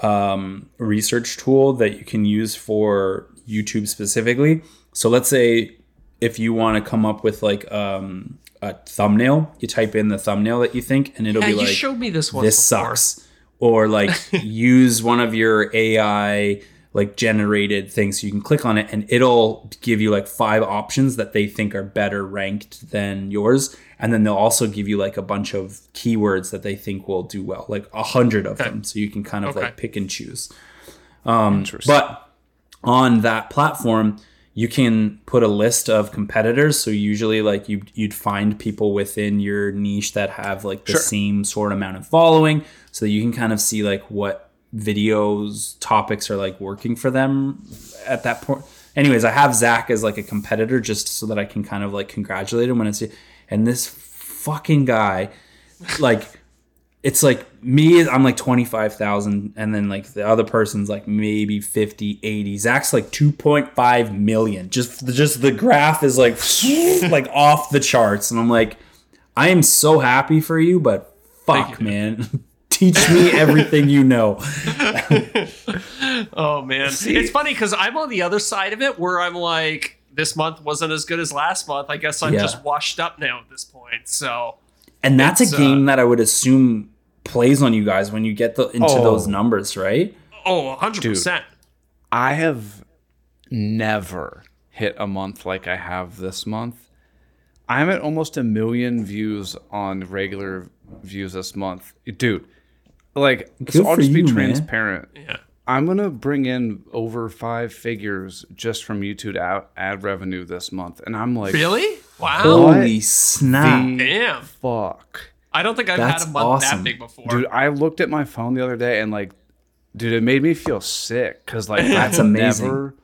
um, research tool that you can use for YouTube specifically. So let's say if you want to come up with like um, a thumbnail, you type in the thumbnail that you think, and it'll yeah be you like, showed me this one "This before. sucks," or like [LAUGHS] use one of your AI like generated things. So you can click on it, and it'll give you like five options that they think are better ranked than yours, and then they'll also give you like a bunch of keywords that they think will do well, like a hundred of them, so you can kind of Okay. like pick and choose. Um, Interesting. But on that platform, you can put a list of competitors. So usually, like you, you'd find people within your niche that have like the Sure. same sort of amount of following, so that you can kind of see like what videos topics are like working for them at that point. Anyways, I have Zac as like a competitor just so that I can kind of like congratulate him when it's and this fucking guy, like it's like me i'm like 25000 and then like the other person's like maybe 50 80 zac's like 2.5 million. Just just the graph is like [LAUGHS] like off the charts. And i'm like i am so happy for you but fuck you. man. [LAUGHS] Teach me everything you know. [LAUGHS] Oh man. It's funny because i'm on the other side of it where i'm like this month wasn't as good as last month. I guess i'm Yeah. just washed up now at this point so and that's It's, a uh, game that i would assume plays on you guys when you get the, into Oh. those numbers right oh 100% I have never hit a month like I have this month. I'm at almost a million views on regular views this month. Dude, like, so I'll for just be you, man. transparent. yeah I'm going to bring in over five figures just from YouTube ad, ad revenue this month. And I'm like, really wow holy snap the damn fuck? I don't think I've That's had a month awesome. that big before. Dude, I looked at my phone the other day and like, dude, it made me feel sick because like [LAUGHS] That's I've amazing. Never,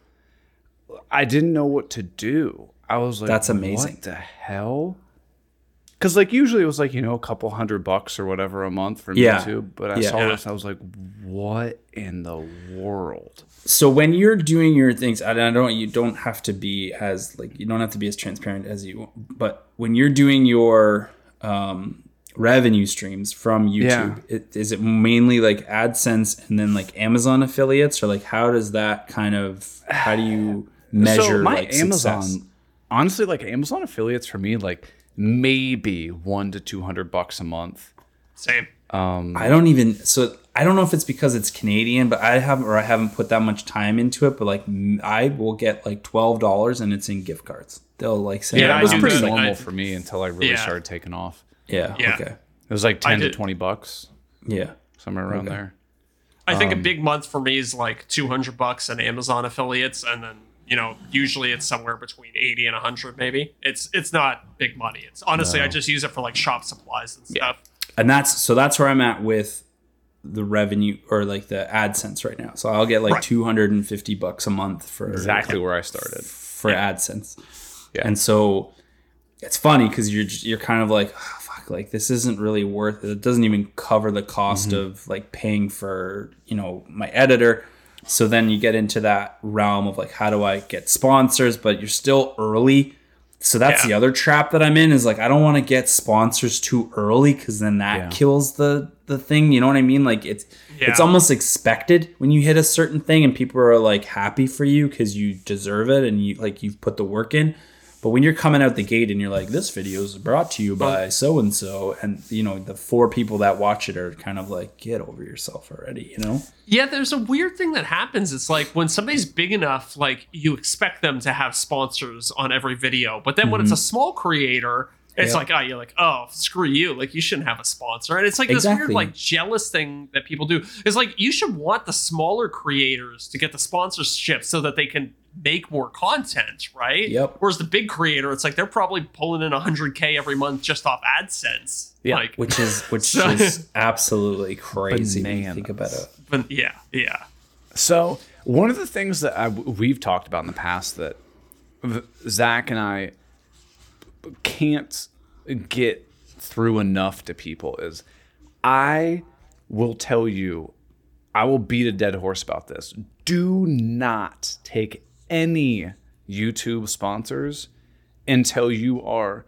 I didn't know what to do. I was like, That's amazing. What the hell? Because like usually it was like you know a couple hundred bucks or whatever a month from Yeah. YouTube, but I Yeah. saw this, I was like, what in the world? so when you're doing your things i don't you don't have to be as like you don't have to be as transparent as you but when you're doing your um revenue streams from youtube it, is it mainly like adsense and then like amazon affiliates or like how does that kind of how do you measure so my like Amazon, success? honestly, like Amazon affiliates for me, like maybe one to two hundred bucks a month. Same. Um, I don't even so I don't know if it's because it's Canadian, but I haven't or I haven't put that much time into it. But like I will get like twelve dollars and it's in gift cards. They'll like send yeah, I it was pretty that. normal I- for me until I really Yeah. started taking off. Yeah. Yeah. Okay. It was like ten to twenty bucks, Yeah. somewhere around Okay. there. I think Um, a big month for me is like 200 bucks in Amazon affiliates, and then you know usually it's somewhere between 80 and 100 maybe. It's it's not big money. It's honestly I just use it for like shop supplies and stuff. And that's so that's where I'm at with the revenue or like the AdSense right now. So I'll get like Right. 250 bucks a month for Exactly where I started. for AdSense. Yeah. And so it's funny because you're you're kind of like "Ah, fuck like this isn't really worth it. It doesn't even cover the cost Mm-hmm. of like paying for you know my editor. So then you get into that realm of like how do I get sponsors, but you're still early. So that's Yeah. the other trap that I'm in is like I don't want to get sponsors too early because then that Yeah. kills the the thing. You know what I mean? Like it's it's almost expected when you hit a certain thing and people are like happy for you because you deserve it and you like you've put the work in. But when you're coming out the gate and you're like, this video is brought to you by so and so, and you know the four people that watch it are kind of like, get over yourself already, you know? Yeah, there's a weird thing that happens. It's like when somebody's big enough, like you expect them to have sponsors on every video. But then when it's mm-hmm. a small creator, it's Yeah. like, oh, you're like, oh, screw you. Like you shouldn't have a sponsor. And it's like this weird, like jealous thing that people do. It's like you should want the smaller creators to get the sponsorship so that they can make more content, right? Yep. Whereas the big creator, it's like they're probably pulling in 100K every month just off AdSense. Yeah. Like, Which is [LAUGHS] which So- is absolutely crazy when you think about it. but yeah, yeah. So one of the things that I, we've talked about in the past that Zac and I can't get through enough to people is I will tell you, I will beat a dead horse about this. Do not take any YouTube sponsors until you are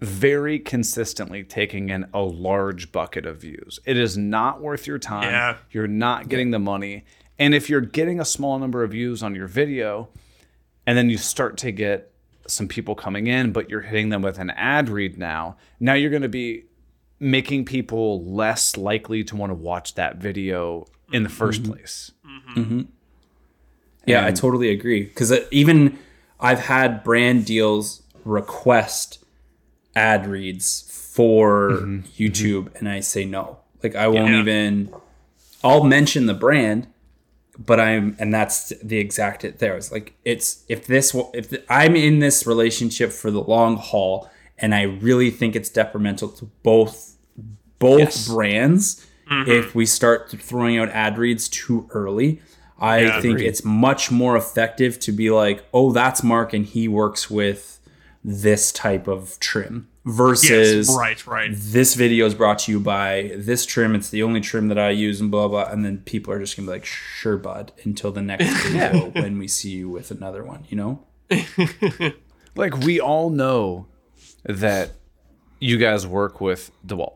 very consistently taking in a large bucket of views. It is not worth your time. Yeah. You're not getting the money. And if you're getting a small number of views on your video and then you start to get some people coming in, but you're hitting them with an ad read now, now you're going to be making people less likely to want to watch that video in the 1st mm-hmm. place. Mm-hmm. Mm-hmm. Yeah, I totally agree. Because uh, even I've had brand deals request ad reads for YouTube, and I say no. Like I won't Yeah. even. I'll mention the brand, but I'm, and that's the exact it there. It's like it's if this if I'm in this relationship for the long haul, and I really think it's detrimental to both both Yes. brands mm-hmm. if we start throwing out ad reads too early. I Yeah, think agreed. it's much more effective to be like, oh, that's Mark and he works with this type of trim versus Yes, right, right. this video is brought to you by this trim. It's the only trim that I use and blah, blah. And then people are just going to be like, sure, bud, until the next [LAUGHS] video when we see you with another one, you know? [LAUGHS] Like we all know that you guys work with DeWalt.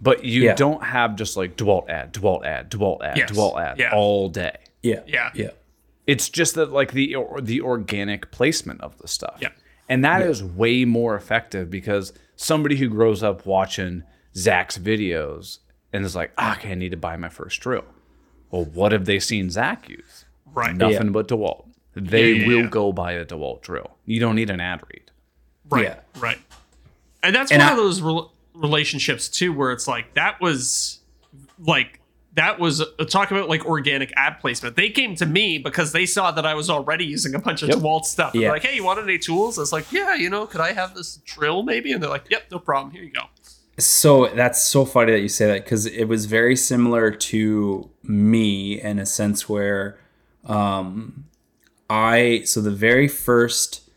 But you Yeah. don't have just like DeWalt ad, DeWalt ad, DeWalt ad, Yes. DeWalt ad Yeah. all day. Yeah. Yeah. Yeah. It's just that like the or the organic placement of the stuff. Yeah. And that is way more effective because somebody who grows up watching Zac's videos and is like, ah, okay, I need to buy my first drill. Well, what have they seen Zac use? Right. Nothing but DeWalt. They Yeah, yeah, will yeah. go buy a DeWalt drill. You don't need an ad read. Right. Yeah. Right. And that's And one I- of those rel relationships too, where it's like that was like that was a talk about like organic ad placement. They came to me because they saw that I was already using a bunch of Yep. DeWalt stuff. Yeah. They're like, hey, you want any tools? I was like, yeah, you know, could I have this drill maybe? And they're like, yep, no problem. Here you go. So that's so funny that you say that because it was very similar to me in a sense where um, I so the very first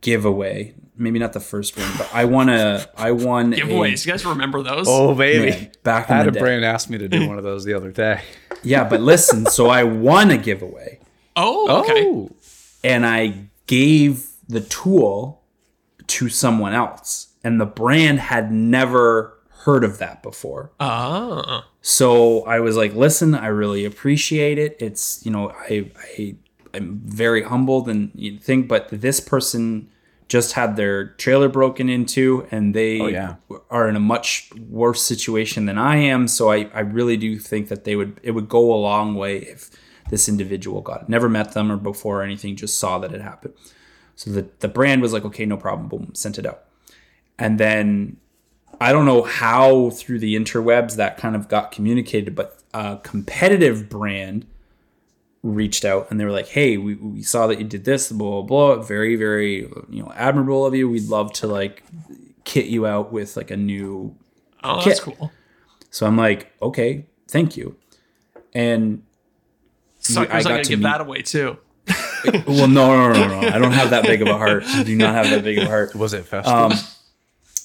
giveaway, maybe not the first one, but I won a I won [LAUGHS] Giveaways. You guys remember those? Oh, baby. man, back I in had the a day. brand ask me to do one of those the other day. [LAUGHS] Yeah, but listen, so I won a giveaway Oh, okay. Oh, and I gave the tool to someone else, and the brand had never heard of that before. Ah. So I was like, listen, I really appreciate it. It's, you know, I, I I'm very humbled and you think, but this person just had their trailer broken into and they Oh, yeah. are in a much worse situation than I am. So I, I really do think that they would it would go a long way if this individual got it. Never met them or before or anything, just saw that it happened. So the, the brand was like, okay, no problem, boom, sent it out. And then I don't know how through the interwebs that kind of got communicated, but a competitive brand reached out and they were like, "Hey, we, we saw that you did this, blah blah blah. Very very you know admirable of you. We'd love to like kit you out with like a new." Oh, that's Kit. cool. So I'm like, "Okay, thank you." And Suckers I are got gonna give meet- that away too. well, no, no, no, no, no. I don't have that big of a heart. I do not have that big of a heart. [LAUGHS] Was it Festool? Um,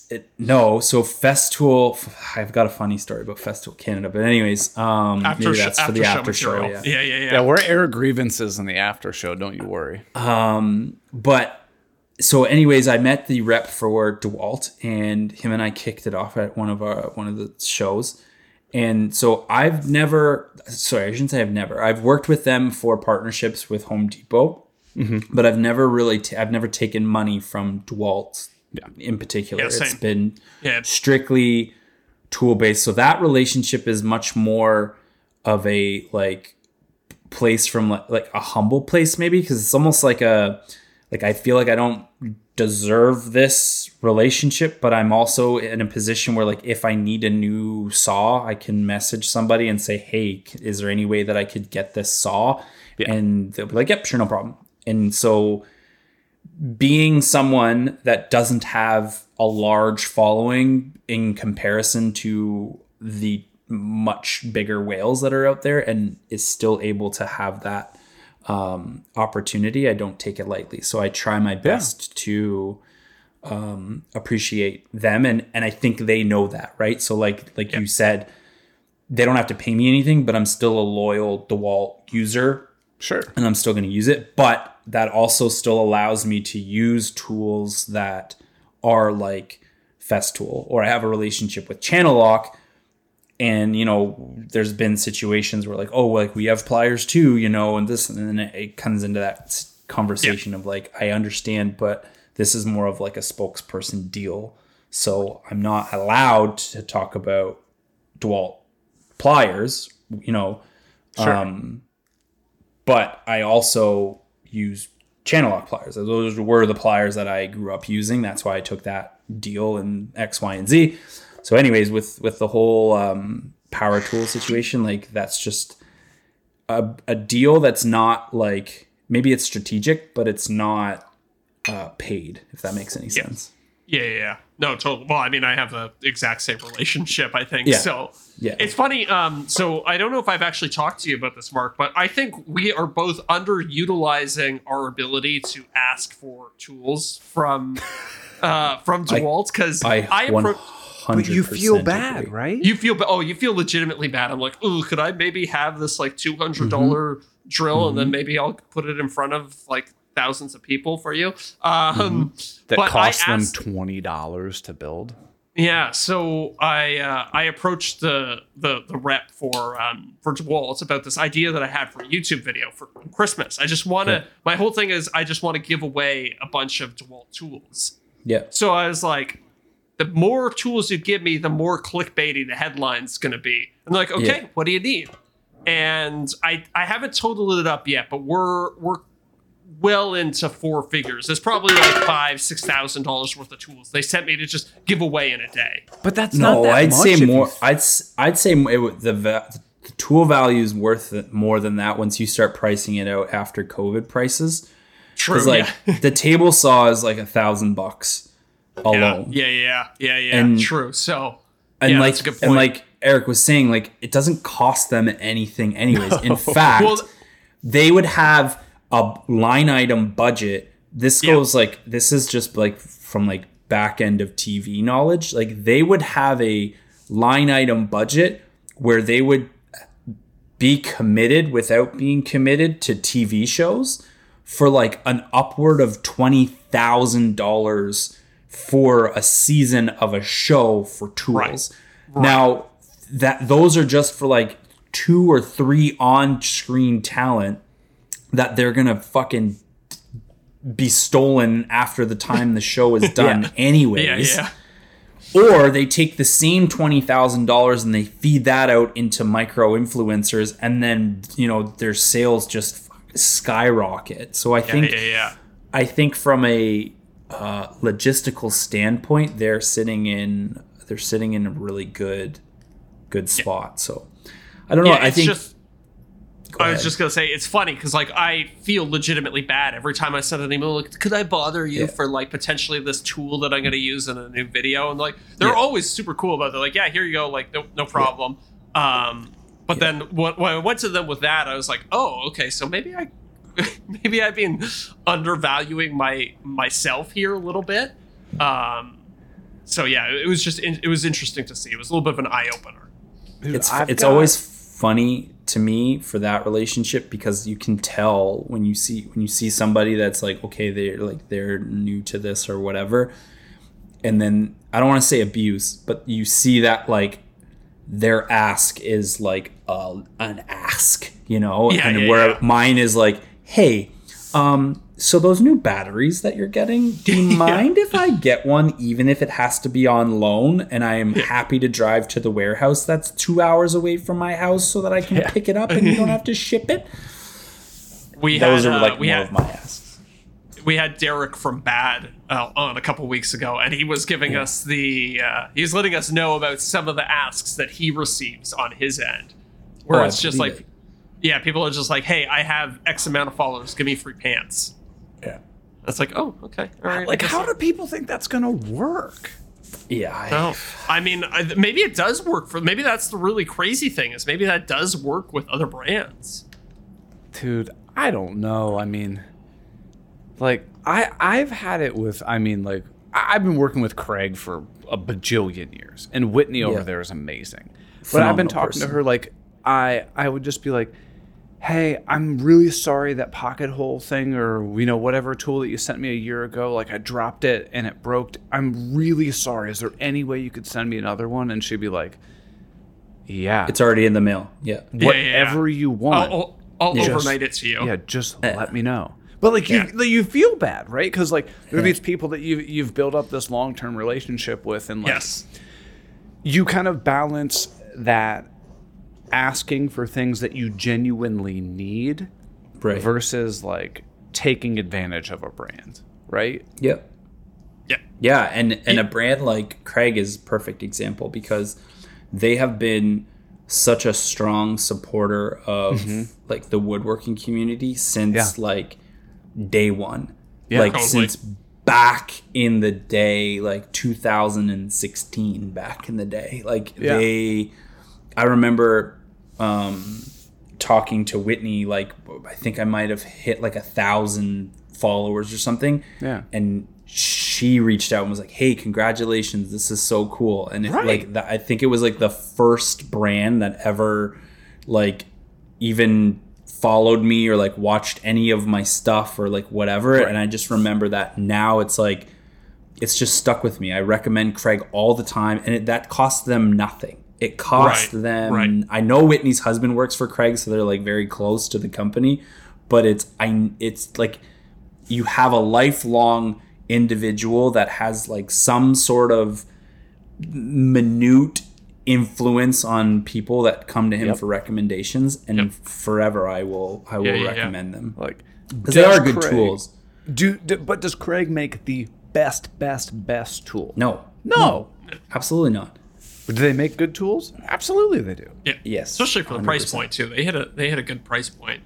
It, no, so Festool. I've got a funny story about Festool Canada, but anyways, um, After, maybe sh- that's after for the show after show. material. Yeah. yeah, yeah, yeah. yeah, we're air grievances in the after show. Don't you worry. Um, but so anyways i met the rep for dewalt and him and i kicked it off at one of our one of the shows and so i've never sorry i shouldn't say i've never i've worked with them for partnerships with home depot but i've never really i i've never taken money from dewalt in particular Yeah, it's same. been Yeah. strictly tool based so that relationship is much more of a like place from like, like a humble place maybe because it's almost like a like I feel like I don't deserve this relationship but I'm also in a position where like if I need a new saw I can message somebody and say hey is there any way that I could get this saw Yeah. and they'll be like yep sure no problem and so being someone that doesn't have a large following in comparison to the much bigger whales that are out there and is still able to have that um, opportunity, I don't take it lightly. So I try my best to um, appreciate them, and and I think they know that, right? So like like you said, they don't have to pay me anything, but I'm still a loyal DeWalt user Sure. and I'm still going to use it. But that also still allows me to use tools that are like Festool, or I have a relationship with Channellock. And you know, there's been situations where like, oh, like we have pliers too, you know, and this, and then it, comes into that conversation of like, I understand, but this is more of like a spokesperson deal. So I'm not allowed to talk about DeWalt pliers, you know, Sure. um, but I also use channellock pliers. Those were the pliers that I grew up using. That's why I took that deal in X, Y, and Z. So, anyways, with with the whole um, power tool situation, like that's just a, a deal that's not like maybe it's strategic, but it's not uh, paid. If that makes any sense. Yeah, yeah, yeah. No, totally. Well, I mean, I have the exact same relationship, I think. Yeah. So Yeah. it's funny. Um, so I don't know if I've actually talked to you about this, Mark, but I think we are both underutilizing our ability to ask for tools from uh, from DeWalt because I, I, one appro- hundred. But you feel bad, right? you feel ba- oh you feel legitimately bad. I'm like, ooh, could I maybe have this like two dollars drill and then maybe I'll put it in front of like thousands of people for you. Um, that but costs I them twenty dollars to build. Yeah, so I uh, I approached the the the rep for um for DeWalt about this idea that I had for a YouTube video for Christmas. I just want to. Yeah. My whole thing is I just want to give away a bunch of DeWalt tools. Yeah. So I was like, the more tools you give me, the more clickbaity the headline's going to be. And they're like, okay, Yeah. what do you need? And I I haven't totaled it up yet, but we're we're well into four figures. There's probably like five six thousand dollars worth of tools they sent me to just give away in a day. But that's not No, that I'd much say more. f- I'd s- I'd say it, the the tool value is worth more than that once you start pricing it out after COVID prices. True. Because like yeah. the table saw is like a thousand bucks alone, yeah, yeah, yeah, yeah. And- True. So and yeah, like that's a good and like Eric was saying, like it doesn't cost them anything anyways. In [LAUGHS] fact, Well, they would have a line item budget. This Yeah. goes like this is just like from like back end of TV knowledge. Like they would have a line item budget where they would be committed without being committed to TV shows for like an upward of twenty thousand dollars for a season of a show for tools. Now that those are just for like two or three on-screen talent that they're gonna fucking be stolen after the time the show is [LAUGHS] done yeah. anyways. Yeah, yeah. Or they take the same twenty thousand dollars and they feed that out into micro influencers, and then you know their sales just skyrocket. So I think yeah, yeah. I think from a uh, logistical standpoint, they're sitting in they're sitting in a really good good spot. So I don't know. I think just. I was just gonna say it's funny because like I feel legitimately bad every time I send an email. Like, could I bother you Yeah. for like potentially this tool that I'm gonna use in a new video? And like they're Yeah. always super cool about it. They're like, yeah, here you go. Like, no, no problem. Um, but then when, when I went to them with that, I was like, oh, okay, so maybe I, [LAUGHS] maybe I've been undervaluing my myself here a little bit. Um, so yeah, it was just it was interesting to see. It was a little bit of an eye opener. Dude, it's I've it's got- always funny to me for that relationship because you can tell when you see when you see somebody that's like okay they're like they're new to this or whatever and then I don't want to say abuse but you see that like their ask is like uh, an ask you know Yeah, and yeah, where yeah. mine is like hey um so those new batteries that you're getting do you [LAUGHS] mind if i get one even if it has to be on loan and i am happy to drive to the warehouse that's two hours away from my house so that i can pick it up and you don't have to [LAUGHS] ship it? We those had are uh, like we more had of my asks. we had Derek from Bad uh, on a couple weeks ago, and he was giving us the uh, he was letting us know about some of the asks that he receives on his end, where Oh, I it's just like, it. yeah, people are just like, hey, I have X amount of followers, give me free pants. Yeah That's like, oh, okay, all right. Like, how so. do people think that's gonna work? yeah I, No, I mean, I, maybe it does work for. Maybe that's the really crazy thing is maybe that does work with other brands. Dude, I don't know. I mean, like I I've had it with. I mean, like I- I've been working with Kreg for a bajillion years, and Whitney over Yeah. there is amazing. But I've been Phenomenal talking to her like I I would just be like, hey, I'm really sorry that pocket hole thing or you know whatever tool that you sent me a year ago, like I dropped it and it broke. I'm really sorry. Is there any way you could send me another one? And she'd be like, yeah, it's already in the mail yeah Yeah, yeah, yeah. whatever you want. I'll, I'll, I'll Just- overnight it to you. Yeah, just eh. let me know. But like you, Yeah. like, you feel bad, right? Because like there are these people that you you've built up this long term relationship with, and like Yes. you kind of balance that asking for things that you genuinely need right versus like taking advantage of a brand, right? yep Yeah. Yeah, and and a brand like Kreg is a perfect example because they have been such a strong supporter of like the woodworking community since Mm-hmm. Yeah. like day one. Yeah. like Totally. since back in the day, like 2016, back in the day. Like Yeah. they I remember um talking to Whitney like I think I might have hit like a thousand followers or something Yeah. and she reached out and was like, "Hey, congratulations! This is so cool." And it, Right. like that, I think it was like the first brand that ever like even followed me or like watched any of my stuff or like whatever. And I just remember that now it's like it's just stuck with me. I recommend Kreg all the time, and it, that costs them nothing. It cost Right, them. right. I know Whitney's husband works for Kreg, so they're like very close to the company. But it's I it's like you have a lifelong individual that has like some sort of minute influence on people that come to him Yep. for recommendations and Yep. forever I will I will Yeah, yeah, yeah. recommend them Like because they are good Kreg- tools. Do, do but does Kreg make the best, best, best tool? No, No. absolutely not. Do they make good tools? Absolutely, they do. Yeah. Yes, Especially for the price 100%. point too. They hit a they hit a good price point.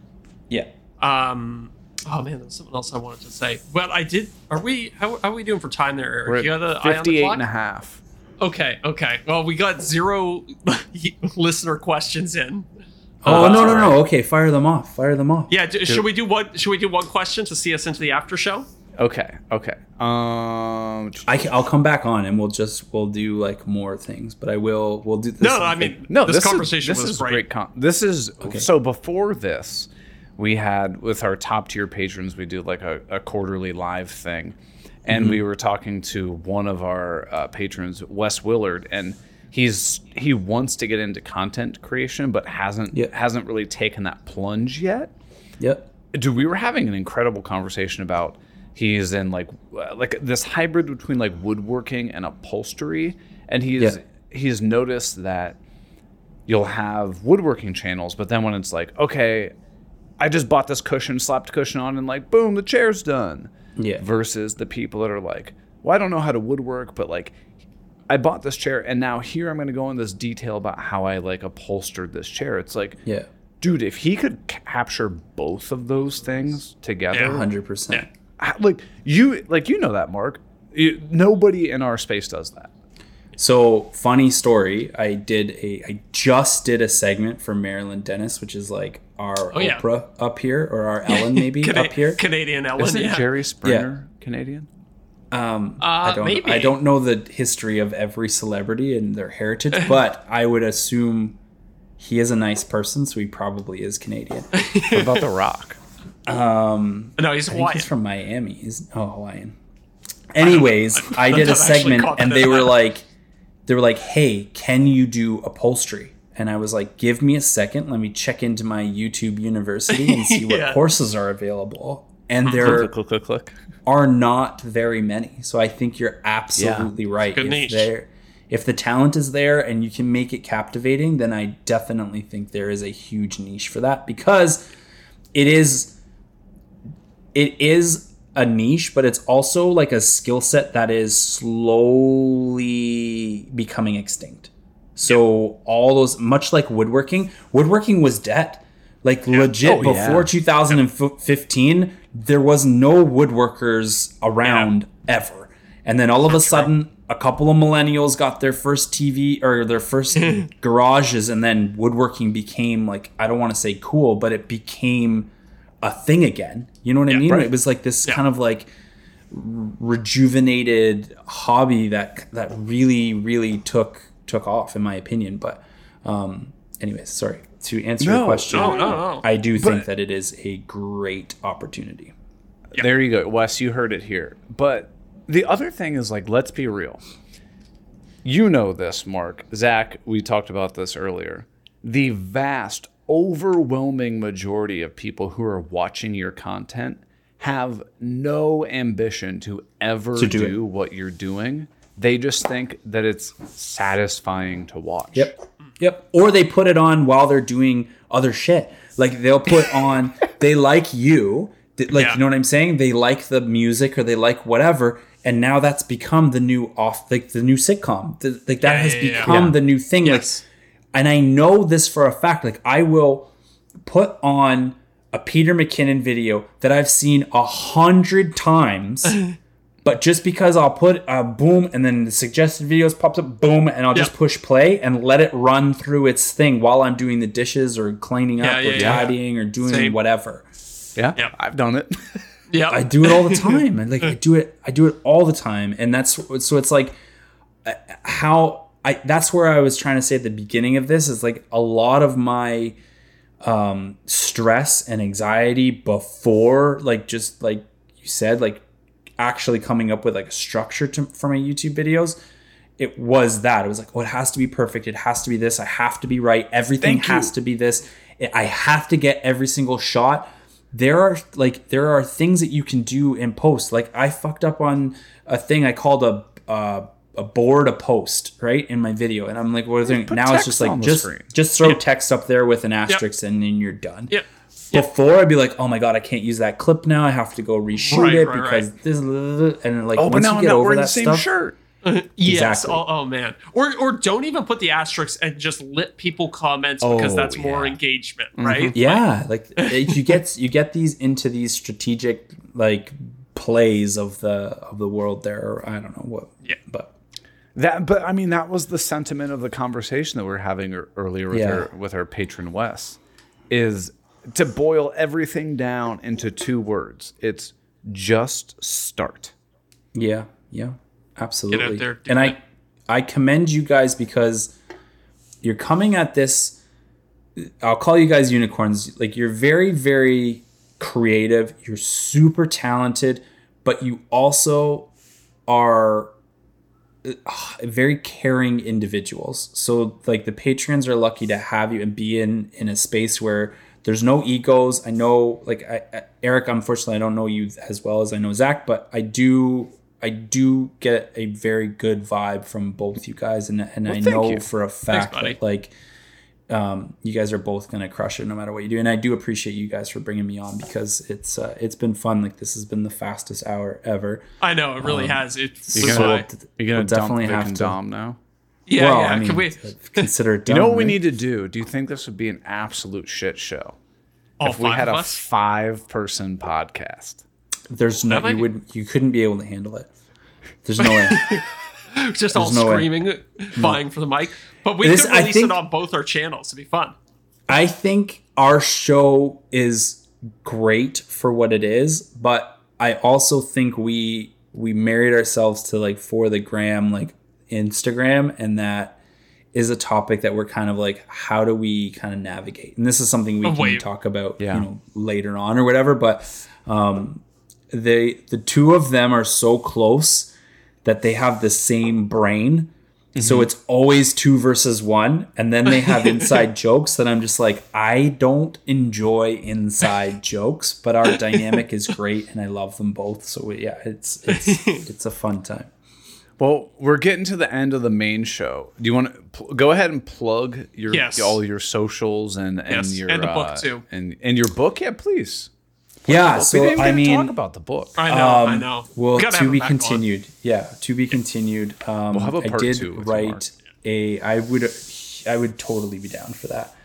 Yeah. Um oh man, there's something else I wanted to say. Well, I did are we how, how are we doing for time there, Eric? We're you got the at eye on the 58 clock? and a half. Okay, okay. Well, we got zero [LAUGHS] listener questions in. Oh Uh, no no no! Okay, fire them off. Fire them off. Yeah, d- should we do one should we do one question to see us into the after show? Okay, okay. Um, I can, I'll come back on and we'll just we'll do like more things, but I will we'll do this. No, no, I mean no, this, this, conversation is, this was is great. great. Con- this is so. Before this, we had with our top tier patrons, we do like a, a quarterly live thing, and Mm-hmm. we were talking to one of our uh, patrons, Wes Willard, and he's he wants to get into content creation, but hasn't Yeah. hasn't really taken that plunge yet. Yep. dude, we were having an incredible conversation about he's in like uh, like this hybrid between like woodworking and upholstery, and he's Yeah. he's noticed that you'll have woodworking channels, but then when it's like, okay, I just bought this cushion, slapped a cushion on, and like, boom, the chair's done. Yeah. Versus the people that are like, well, I don't know how to woodwork, but like, I bought this chair, and now here I'm going to go in this detail about how I like upholstered this chair. It's like, Yeah. dude, if he could capture both of those things together, Yeah. Hundred percent. I- like you, like you know that, Mark. You, nobody in our space does that. So funny story. I did a. I just did a segment for Marilyn Denis, which is like our Oh, yeah. Oprah up here, or our [LAUGHS] Ellen maybe Cana- up here. Canadian Ellen. Isn't yeah. Jerry Springer Canadian? Um, Uh, I don't. maybe. I don't know the history of every celebrity and their heritage, [LAUGHS] but I would assume he is a nice person, so he probably is Canadian. What about The Rock? Um, No, he's I think Hawaiian. he's from Miami. He's oh Hawaiian. Anyways, [LAUGHS] I did a segment and they were that. like, they were like, "Hey, can you do upholstery?" And I was like, "Give me a second. Let me check into my YouTube University and see [LAUGHS] what Yeah. courses are available." And there Click, click, click, click. are not very many. So I think you're absolutely right. good if niche. there if the talent is there and you can make it captivating, then I definitely think there is a huge niche for that because it is it is a niche, but it's also like a skill set that is slowly becoming extinct. So all those much like woodworking, woodworking was dead. Like legit Oh, yeah. before 2015, there was no woodworkers around ever. And then all of a sudden, a couple of millennials got their first TV or their first [LAUGHS] garages, and then woodworking became like I don't want to say cool, but it became a thing again. You know what I mean? right. It was like this kind of like rejuvenated hobby that that really really took took off in my opinion. But um, anyways, sorry to answer No, your question. no, no, no. I do think But- that it is a great opportunity. There you go, Wes. You heard it here. But the other thing is like, let's be real. You know this, Mark. Zac, we talked about this earlier. The vast, overwhelming majority of people who are watching your content have no ambition to ever To do, do what you're doing. They just think that it's satisfying to watch. Yep. Yep. Or they put it on while they're doing other shit. Like they'll put [LAUGHS] on they like you. th- Like Yeah. you know what I'm saying? They like the music or they like whatever. And now that's become the new off like the new sitcom. The- like that Yeah, has yeah, yeah. become Yeah. the new thing. Yes. Like and I know this for a fact. Like I will put on a Peter McKinnon video that I've seen a hundred times. [LAUGHS] But just because I'll put a boom and then the suggested videos pops up, boom, and I'll just Yep. push play and let it run through its thing while I'm doing the dishes or cleaning up Yeah, or yeah, yeah. tidying or doing Same. whatever. Yeah. Yep. I've done it. [LAUGHS] Yeah. I do it all the [LAUGHS] time. And like I do it, I do it all the time. And that's so it's like uh, how I that's where I was trying to say at the beginning of this is like a lot of my um stress and anxiety before like just like you said like actually coming up with like a structure to, for my YouTube videos it was that. It was like oh it has to be perfect. It has to be this. I have to be right. Everything Thank you. has to be this. I have to get every single shot. There are like there are things that you can do in post. Like I fucked up on a thing I called a uh, a board a post right in my video and I'm like what is it now it's just like just screen. just throw text up there with an asterisk and then you're done Yep. before I'd be like, oh my god, I can't use that clip now. I have to go reshoot Right, it right, because right. this and like oh, but now you I'm not over wearing that the same stuff, shirt. [LAUGHS] Yes. Exactly. Oh, oh man. Or or don't even put the asterisks and just let people because Oh, that's more yeah. engagement, mm-hmm. right? yeah, like it- you get you get these into these strategic like plays of the of the world there. I don't know what, Yeah. but That, but I mean, that was the sentiment of the conversation that we were having earlier with Yeah. our with our patron Wes, is to boil everything down into two words. It's just start. yeah, yeah, absolutely. there, and it. I I commend you guys because you're coming at this. I'll call you guys unicorns. Like you're very very creative. You're super talented, but you also are uh, very caring individuals. So like the patrons are lucky to have you and be in in a space where there's no egos. I know, like I, Eric, unfortunately, I don't know you as well as I know Zac, but I do. I do get a very good vibe from both you guys, and and well, I know you. for a fact Thanks, that like um, you guys are both gonna crush it no matter what you do. And I do appreciate you guys for bringing me on because it's uh, it's been fun. Like this has been the fastest hour ever. I know it really um, has. It's you're gonna, you're gonna we'll definitely have to Dom now. Yeah, well, yeah. I mean, Can we [LAUGHS] consider it done, You know what right? we need to do? Do you think this would be an absolute shit show? All if we had a five person podcast. There's no you would you couldn't be able to handle it. There's no way. [LAUGHS] Just There's all no screaming, way. vying no. for the mic. But we this, could release think, it on both our channels It'd be fun. I think our show is great for what it is, but I also think we we married ourselves to like for the gram like Instagram and that is a topic that we're kind of like how do we kind of navigate and this is something we oh, can wait. talk about yeah. you know later on or whatever but um they the two of them are so close that they have the same brain Mm-hmm. So it's always two versus one. And then they have inside [LAUGHS] jokes that I'm just like, I don't enjoy inside [LAUGHS] jokes, but our dynamic is great and I love them both. So yeah, it's it's [LAUGHS] it's a fun time. Well, we're getting to the end of the main show. Do you want to pl- go ahead and plug your yes. all your socials and and yes. your and the book uh, too and and your book? Yeah, please yeah, so I mean, talk about the book. I know, um, I know. Well, to be continued. On. Yeah, to be continued. Um, we'll have a part I did two write a. I would, I would totally be down for that.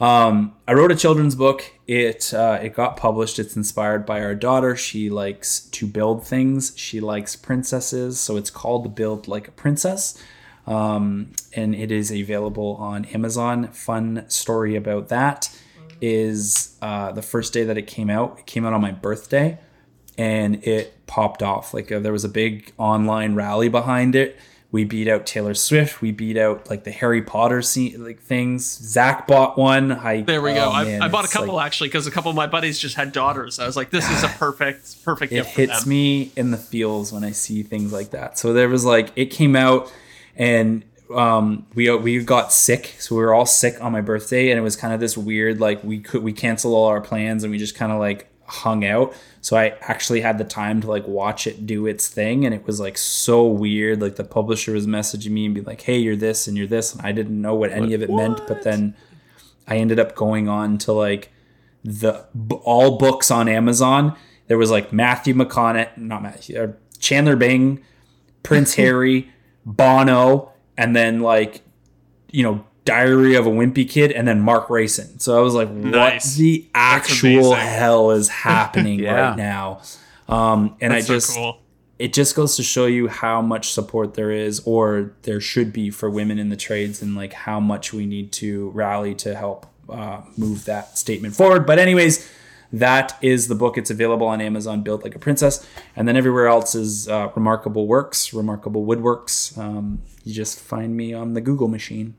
Um, I wrote a children's book. It uh, it got published. It's inspired by our daughter. She likes to build things. She likes princesses, so it's called "Build Like a Princess." Um, and it is available on Amazon. Fun story about that is uh, the first day that it came out. It came out on my birthday, and it popped off. Like uh, there was a big online rally behind it. We beat out Taylor Swift. We beat out like the Harry Potter scene, like things. Zac bought one. I there we oh, go. Man, I, I, bought a couple like, actually because a couple of my buddies just had daughters. I was like, this is a [SIGHS] perfect, perfect. It hits me in the feels when I see things like that. So there was like it came out, and um, we we got sick, so we were all sick on my birthday, and it was kind of this weird like we could we canceled all our plans and we just kind of like hung out. So I actually had the time to like watch it do its thing, and it was like so weird. Like the publisher was messaging me and be like, "Hey, you're this and you're this," and I didn't know what any of it what? meant. But then I ended up going on to like the all books on Amazon. There was like Matthew McConaughey, not Matthew, uh, Chandler Bing, Prince [LAUGHS] Harry, Bono and then like you know Diary of a Wimpy Kid, and then Mark Racing. So I was like, nice. what the actual hell is [LAUGHS] happening yeah. right now? Um, and That's I just, so cool. it just goes to show you how much support there is, or there should be for women in the trades, and like how much we need to rally to help uh, move that statement forward. But anyways, that is the book. It's available on Amazon, Built Like a Princess. And then everywhere else is uh, Remarkable Works, Remarkable Woodworks. Um, you just find me on the Google machine.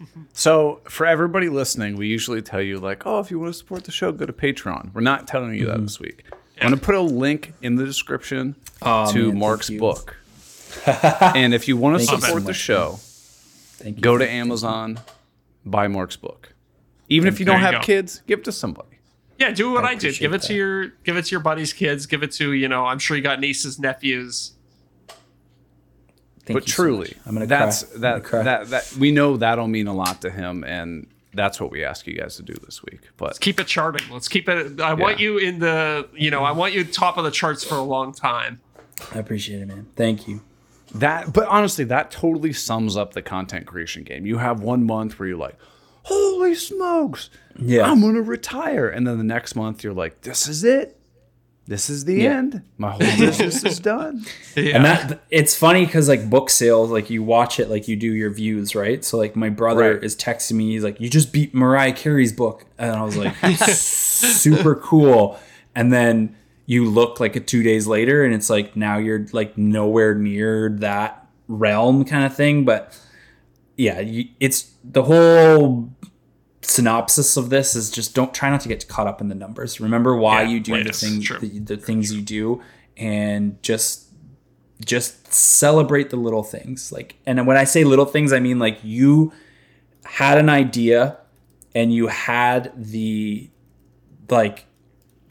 [LAUGHS] So, for everybody listening, we usually tell you, like, oh, if you want to support the show, go to Patreon. We're not telling you mm-hmm. that this week. I'm going to put a link in the description oh, to man, Mark's book. [LAUGHS] and if you want to support so the show, go to Amazon, buy Mark's book. Even if you don't have kids, give it to somebody. Yeah, do what I, I did. Give it that. to your give it to your buddy's kids. Give it to you know. I'm sure you got nieces, nephews. Thank but truly, so I'm gonna that's cry. that gonna that that we know that'll mean a lot to him, and that's what we ask you guys to do this week. But Let's keep it charting. Let's keep it. I yeah. want you in the you know I want you top of the charts for a long time. I appreciate it, man. Thank you. That, but honestly, that totally sums up the content creation game. You have one month where you're like, holy smokes, yeah, I'm gonna retire, and then the next month you're like, this is it. This is the yeah. end. My whole [LAUGHS] business is done. Yeah. And that it's funny because like book sales, like you watch it, like you do your views, right? So like my brother right. is texting me, he's like, "You just beat Mariah Carey's book," and I was like, [LAUGHS] "Super cool." And then you look like a two days later, and it's like now you're like nowhere near that realm kind of thing. But yeah, it's the whole synopsis of this is just don't try not to get caught up in the numbers. Remember why yeah, you do the things the, the, things you do, and just just celebrate the little things. Like, and when I say little things, I mean like you had an idea and you had the like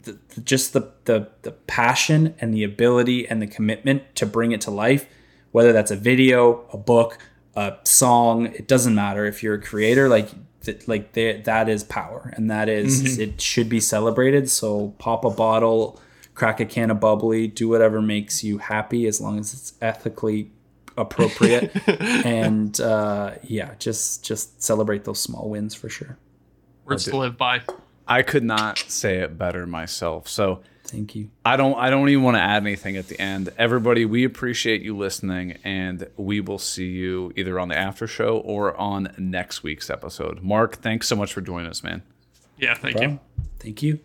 the, just the, the the passion and the ability and the commitment to bring it to life whether that's a video a book a song it doesn't matter if you're a creator like th- like they, that is power and that is, mm-hmm. it should be celebrated. So pop a bottle crack a can of bubbly do whatever makes you happy as long as it's ethically appropriate. [LAUGHS] And uh, yeah just just celebrate those small wins for sure. Words to live by. I could not say it better myself. So thank you. I don't I don't even want to add anything at the end. Everybody, we appreciate you listening and we will see you either on the after show or on next week's episode. Mark, thanks so much for joining us, man. Yeah, thank no you. Thank you.